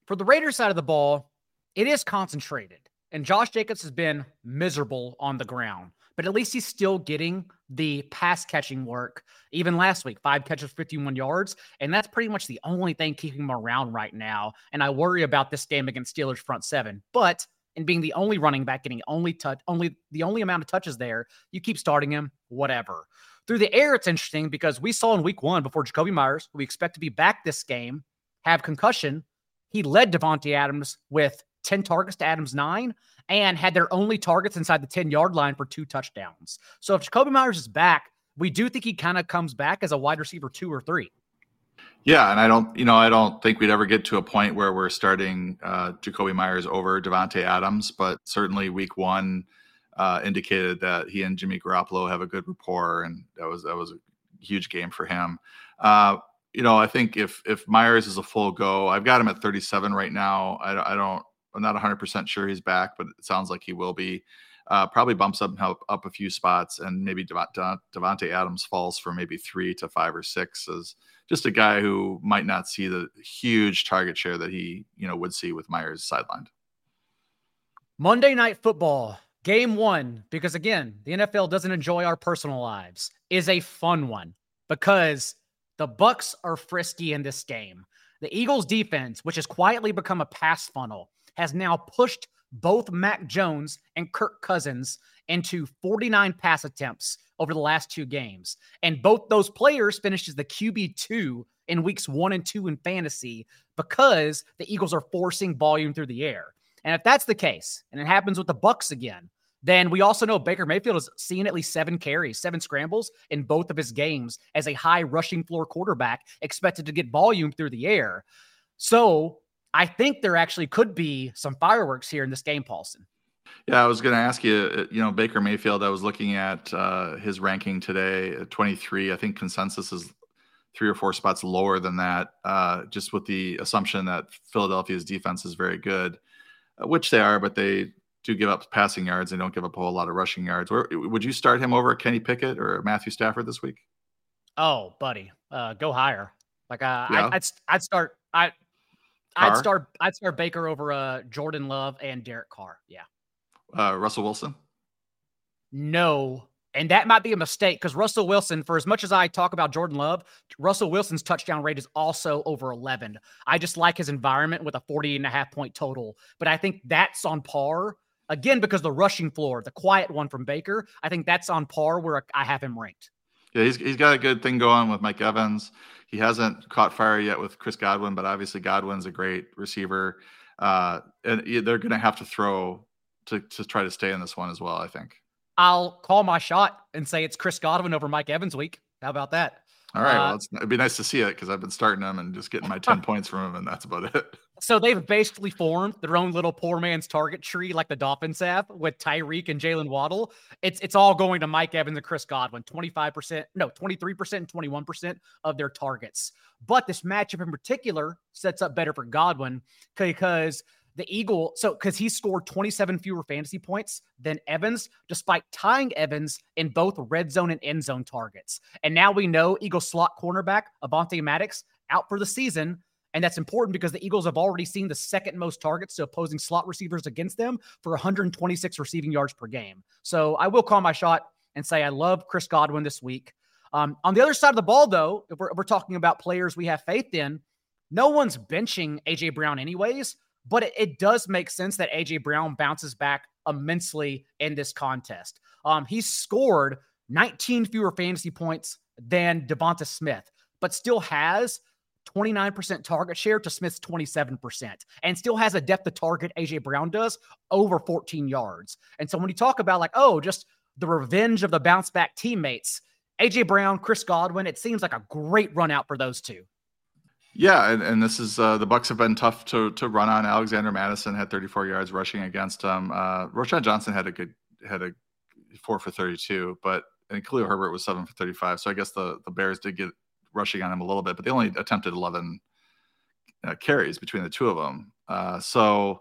For the Raiders side of the ball, it is concentrated. And Josh Jacobs has been miserable on the ground, but at least he's still getting the pass catching work. Even last week, five catches, 51 yards. And that's pretty much the only thing keeping him around right now. And I worry about this game against Steelers front seven. But in being the only running back getting only touch, only the only amount of touches there, you keep starting him, whatever. Through the air, it's interesting because we saw in week one before Jakobi Meyers, who we expect to be back this game, have concussion. He led Davante Adams with 10 targets to Adams' nine and had their only targets inside the 10 yard line for two touchdowns. So if Jakobi Meyers is back, we do think he kind of comes back as a wide receiver two or three. Yeah, and I don't, you know, I don't think we'd ever get to a point where we're starting uh, Jakobi Meyers over Davante Adams, but certainly week one uh, indicated that he and Jimmy Garoppolo have a good rapport, and that was that was a huge game for him. Uh, you know, I think if if Meyers is a full go, I've got him at 37 right now. I, I don't I'm not 100% sure he's back, but it sounds like he will be. Uh, probably bumps up help up a few spots, and maybe Davante Adams falls for maybe three to five or six as just a guy who might not see the huge target share that he you know would see with Meyers sidelined. Monday Night Football game one, because again, the NFL doesn't enjoy our personal lives, is a fun one because the Bucs are frisky in this game. The Eagles defense, which has quietly become a pass funnel, has now pushed both Mac Jones and Kirk Cousins into 49 pass attempts over the last two games. And both those players finished as the QB2 in weeks one and two in fantasy because the Eagles are forcing volume through the air. And if that's the case, and it happens with the Bucs again, then we also know Baker Mayfield has seen at least seven carries, seven scrambles in both of his games as a high rushing floor quarterback expected to get volume through the air. So I think there actually could be some fireworks here in this game, Paulsen. Yeah, I was going to ask you, uh, you know, Baker Mayfield, I was looking at uh, his ranking today at 23. I think consensus is three or four spots lower than that, uh, just with the assumption that Philadelphia's defense is very good, uh, which they are, but they do give up passing yards. They don't give up a whole lot of rushing yards. Where, would you start him over Kenny Pickett or Matthew Stafford this week? Oh, buddy, uh, go higher. Like uh, yeah. I, I'd, I'd start. I Carr? I'd start. I'd start Baker over uh, Jordan Love and Derek Carr. Yeah. Uh, Russell Wilson. No, and that might be a mistake because Russell Wilson, for as much as I talk about Jordan Love, Russell Wilson's touchdown rate is also over 11. I just like his environment with a 40 and a half point total, but I think that's on par again because the rushing floor, the quiet one from Baker, I think that's on par where I have him ranked. Yeah, he's, he's got a good thing going with Mike Evans. He hasn't caught fire yet with Chris Godwin, but obviously Godwin's a great receiver. Uh, and they're going to have to throw to, to try to stay in this one as well, I think. I'll call my shot and say it's Chris Godwin over Mike Evans week. How about that? All right. Uh, well, it'd be nice to see it because I've been starting them and just getting my 10 points from them, and that's about it. So they've basically formed their own little poor man's target tree, like the Dolphins have with Tyreek and Jaylen Waddle. It's it's all going to Mike Evans and Chris Godwin, 25%, no, 23% and 21% of their targets. But this matchup in particular sets up better for Godwin because – the Eagle, so because he scored 27 fewer fantasy points than Evans, despite tying Evans in both red zone and end zone targets. And now we know Eagle slot cornerback Avonte Maddox out for the season. And that's important because the Eagles have already seen the second most targets to opposing slot receivers against them for 126 receiving yards per game. So I will call my shot and say I love Chris Godwin this week. Um, on the other side of the ball, though, if we're, if we're talking about players we have faith in, no one's benching AJ Brown anyways. But it, it does make sense that AJ Brown bounces back immensely in this contest. Um, he scored 19 fewer fantasy points than Devonta Smith, but still has 29% target share to Smith's 27%, and still has a depth of target AJ Brown does over 14 yards. And so when you talk about like, oh, just the revenge of the bounce back teammates, AJ Brown, Chris Godwin, it seems like a great run out for those two. Yeah, and, and this is uh, the Bucs have been tough to to run on. Alexander Mattison had 34 yards rushing against him. Uh, Roschon Johnson had a good had a four for 32, but and Khalil Herbert was seven for 35. So I guess the the Bears did get rushing on him a little bit, but they only attempted 11 uh, carries between the two of them. Uh, so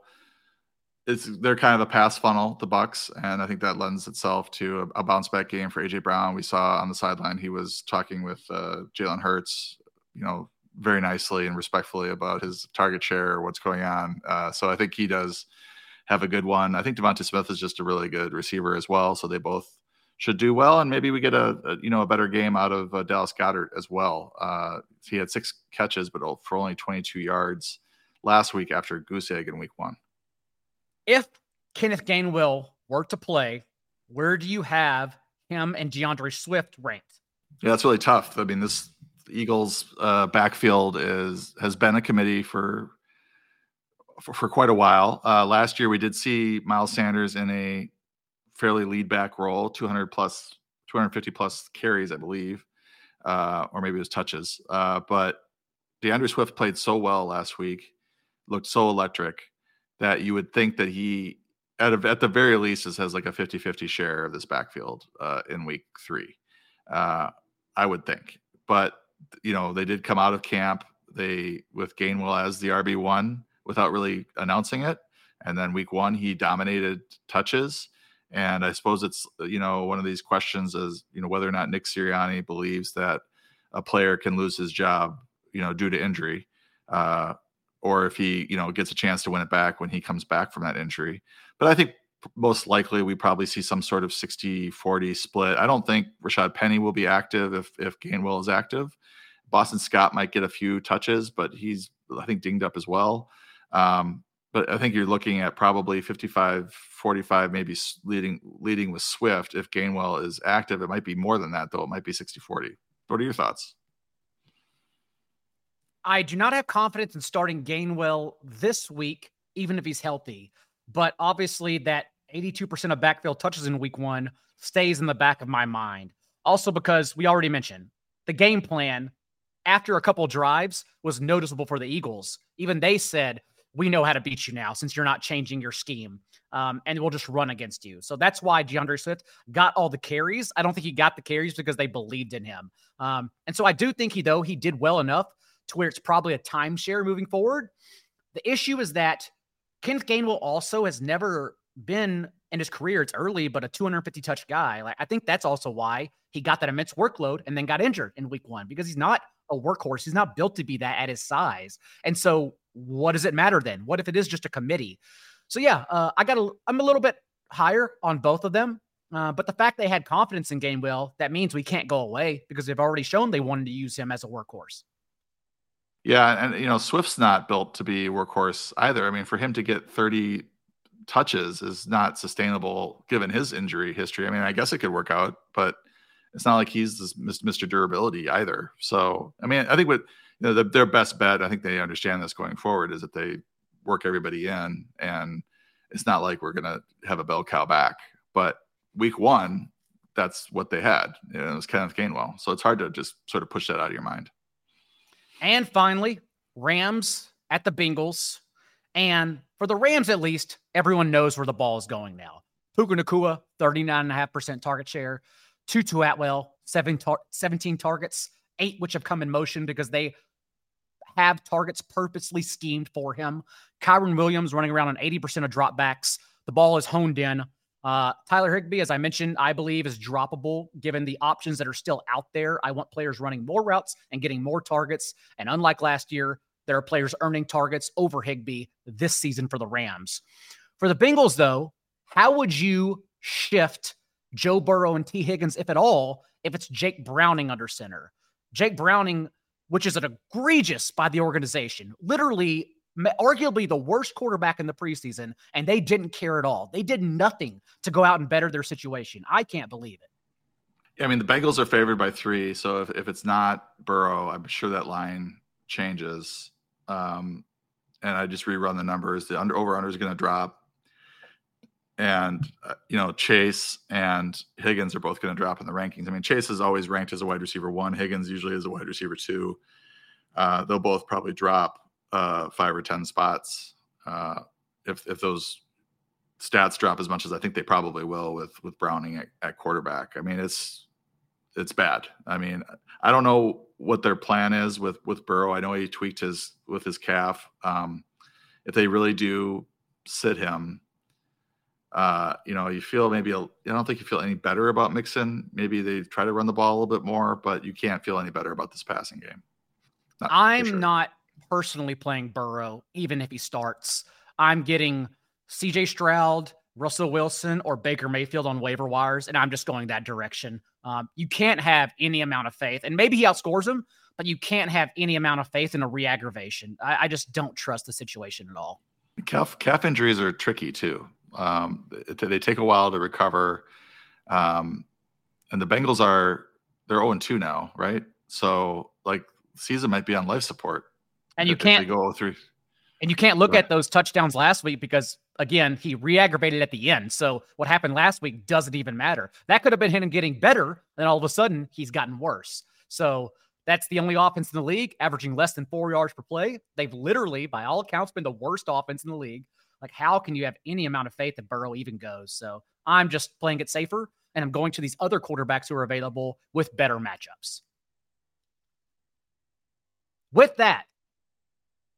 it's they're kind of a pass funnel, the Bucs, and I think that lends itself to a, a bounce back game for AJ Brown. We saw on the sideline he was talking with uh, Jalen Hurts, you know, very nicely and respectfully about his target share or what's going on. Uh, so I think he does have a good one. I think DeVonta Smith is just a really good receiver as well. So they both should do well, and maybe we get a, a you know a better game out of uh, Dallas Goedert as well. Uh, he had six catches, but for only 22 yards last week after goose egg in week one. If Kenneth Gainwell were to play, where do you have him and D'Andre Swift ranked? Yeah, that's really tough. I mean, this Eagles uh, backfield is has been a committee for for, for quite a while. Uh, last year, we did see Miles Sanders in a fairly lead back role, 200 plus, 250 plus carries, I believe, uh, or maybe it was touches. Uh, but D'Andre Swift played so well last week, looked so electric that you would think that he, at, a, at the very least, has like a 50 50 share of this backfield uh, in week three. Uh, I would think. But, you know, they did come out of camp. They, with Gainwell as the RB1 without really announcing it. And then week one, he dominated touches. And I suppose it's, you know, one of these questions is, you know, whether or not Nick Sirianni believes that a player can lose his job, you know, due to injury. Uh, or if he, you know, gets a chance to win it back when he comes back from that injury. But I think most likely we probably see some sort of 60 40 split. I don't think Rashaad Penny will be active if if Gainwell is active. Boston Scott might get a few touches, but he's I think dinged up as well. Um, but I think you're looking at probably 55 45 maybe leading leading with Swift if Gainwell is active. It might be more than that though. It might be 60 40. What are your thoughts? I do not have confidence in starting Gainwell this week, even if he's healthy. But obviously, that 82% of backfield touches in week one stays in the back of my mind. Also, because we already mentioned the game plan after a couple drives was noticeable for the Eagles. Even they said, We know how to beat you now since you're not changing your scheme. Um, and we'll just run against you. So that's why D'Andre Swift got all the carries. I don't think he got the carries because they believed in him. Um, and so I do think he, though, he did well enough to where it's probably a timeshare moving forward. The issue is that Kenneth Gainwell also has never been in his career. It's early, but a 250 touch guy. Like I think that's also why he got that immense workload and then got injured in week one because he's not a workhorse. He's not built to be that at his size. And so, what does it matter then? What if it is just a committee? So yeah, uh, I got a. I'm a little bit higher on both of them. Uh, but the fact they had confidence in Gainwell, that means we can't go away because they've already shown they wanted to use him as a workhorse. Yeah, and you know Swift's not built to be workhorse either. I mean, for him to get 30 touches is not sustainable given his injury history. I mean, I guess it could work out, but it's not like he's this Mr. Durability either. So, I mean, I think what you know the, their best bet, I think they understand this going forward, is that they work everybody in, and it's not like we're gonna have a bell cow back. But week one, that's what they had. You know, it was Kenneth Gainwell, so it's hard to just sort of push that out of your mind. And finally, Rams at the Bengals. And for the Rams, at least, everyone knows where the ball is going now. Puka Nacua, 39.5% target share. Tutu Atwell, seven tar- 17 targets, eight which have come in motion because they have targets purposely schemed for him. Kyren Williams running around on 80% of dropbacks. The ball is honed in. Uh, Tyler Higbee, as I mentioned, I believe is droppable given the options that are still out there. I want players running more routes and getting more targets. And unlike last year, there are players earning targets over Higbee this season for the Rams. For the Bengals, though, how would you shift Joe Burrow and Tee Higgins, if at all, if it's Jake Browning under center? Jake Browning, which is an egregious by the organization, literally arguably the worst quarterback in the preseason, and they didn't care at all. They did nothing to go out and better their situation. I can't believe it. I mean, the Bengals are favored by three. So if, if it's not Burrow, I'm sure that line changes. Um, and I just rerun the numbers. The under over under is going to drop. And, uh, you know, Chase and Higgins are both going to drop in the rankings. I mean, Chase is always ranked as a wide receiver one, Higgins usually is a wide receiver two. Uh, they'll both probably drop uh, five or ten spots. Uh, if if those stats drop as much as I think they probably will with with Browning at, at quarterback, I mean it's it's bad. I mean I don't know what their plan is with with Burrow. I know he tweaked his with his calf. Um, if they really do sit him, uh, you know, you feel maybe I don't think you feel any better about Mixon. Maybe they try to run the ball a little bit more, but you can't feel any better about this passing game. Not I'm sure. not personally playing Burrow, even if he starts. I'm getting CJ Stroud, Russell Wilson, or Baker Mayfield on waiver wires, and I'm just going that direction. Um, you can't have any amount of faith, and maybe he outscores him, but you can't have any amount of faith in a re-aggravation. I, I just don't trust the situation at all. Calf calf injuries are tricky too. Um, they, take a while to recover. Um, and the Bengals are they're 0 2 now, right? So like season might be on life support. And you if- if can't go through. And you can't look at those touchdowns last week because again, he re-aggravated at the end. So what happened last week doesn't even matter. That could have been him getting better, then all of a sudden he's gotten worse. So that's the only offense in the league, averaging less than four yards per play. They've literally, by all accounts, been the worst offense in the league. Like, how can you have any amount of faith that Burrow even goes? So I'm just playing it safer, and I'm going to these other quarterbacks who are available with better matchups. With that,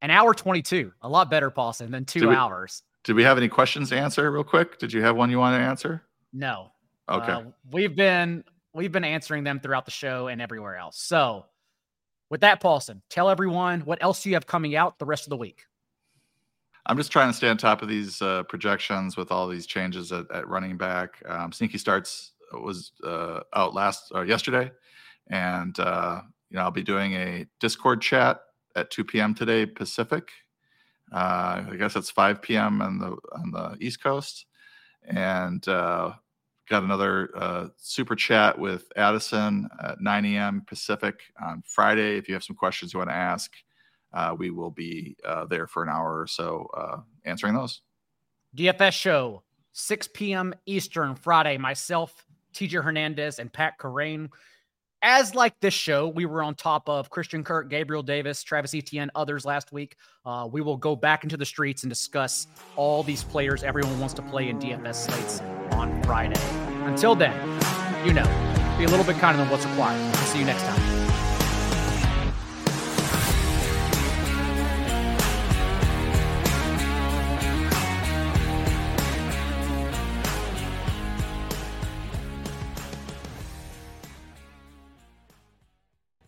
an hour 22, a lot better, Paulsen, than two we- hours. Did we have any questions to answer real quick? Did you have one you want to answer? No. Okay. Uh, we've been we've been answering them throughout the show and everywhere else. So, with that, Paulsen, tell everyone what else you have coming out the rest of the week. I'm just trying to stay on top of these uh, projections with all these changes at, at running back. Um, Sneaky starts was uh, out last uh, yesterday, and uh, you know I'll be doing a Discord chat at 2 p.m. today Pacific. Uh, I guess it's 5 p.m. on the on the East Coast, and uh, got another uh, super chat with Addison at 9 a.m. Pacific on Friday. If you have some questions you want to ask, uh, we will be uh, there for an hour or so uh, answering those. DFS show, 6 p.m. Eastern Friday. Myself, TJ Hernandez, and Pat Kerrane. As like this show, we were on top of Christian Kirk, Gabriel Davis, Travis Etienne, others last week. Uh, we will go back into the streets and discuss all these players everyone wants to play in DFS slates on Friday. Until then, you know, be a little bit kinder than what's required. We'll see you next time.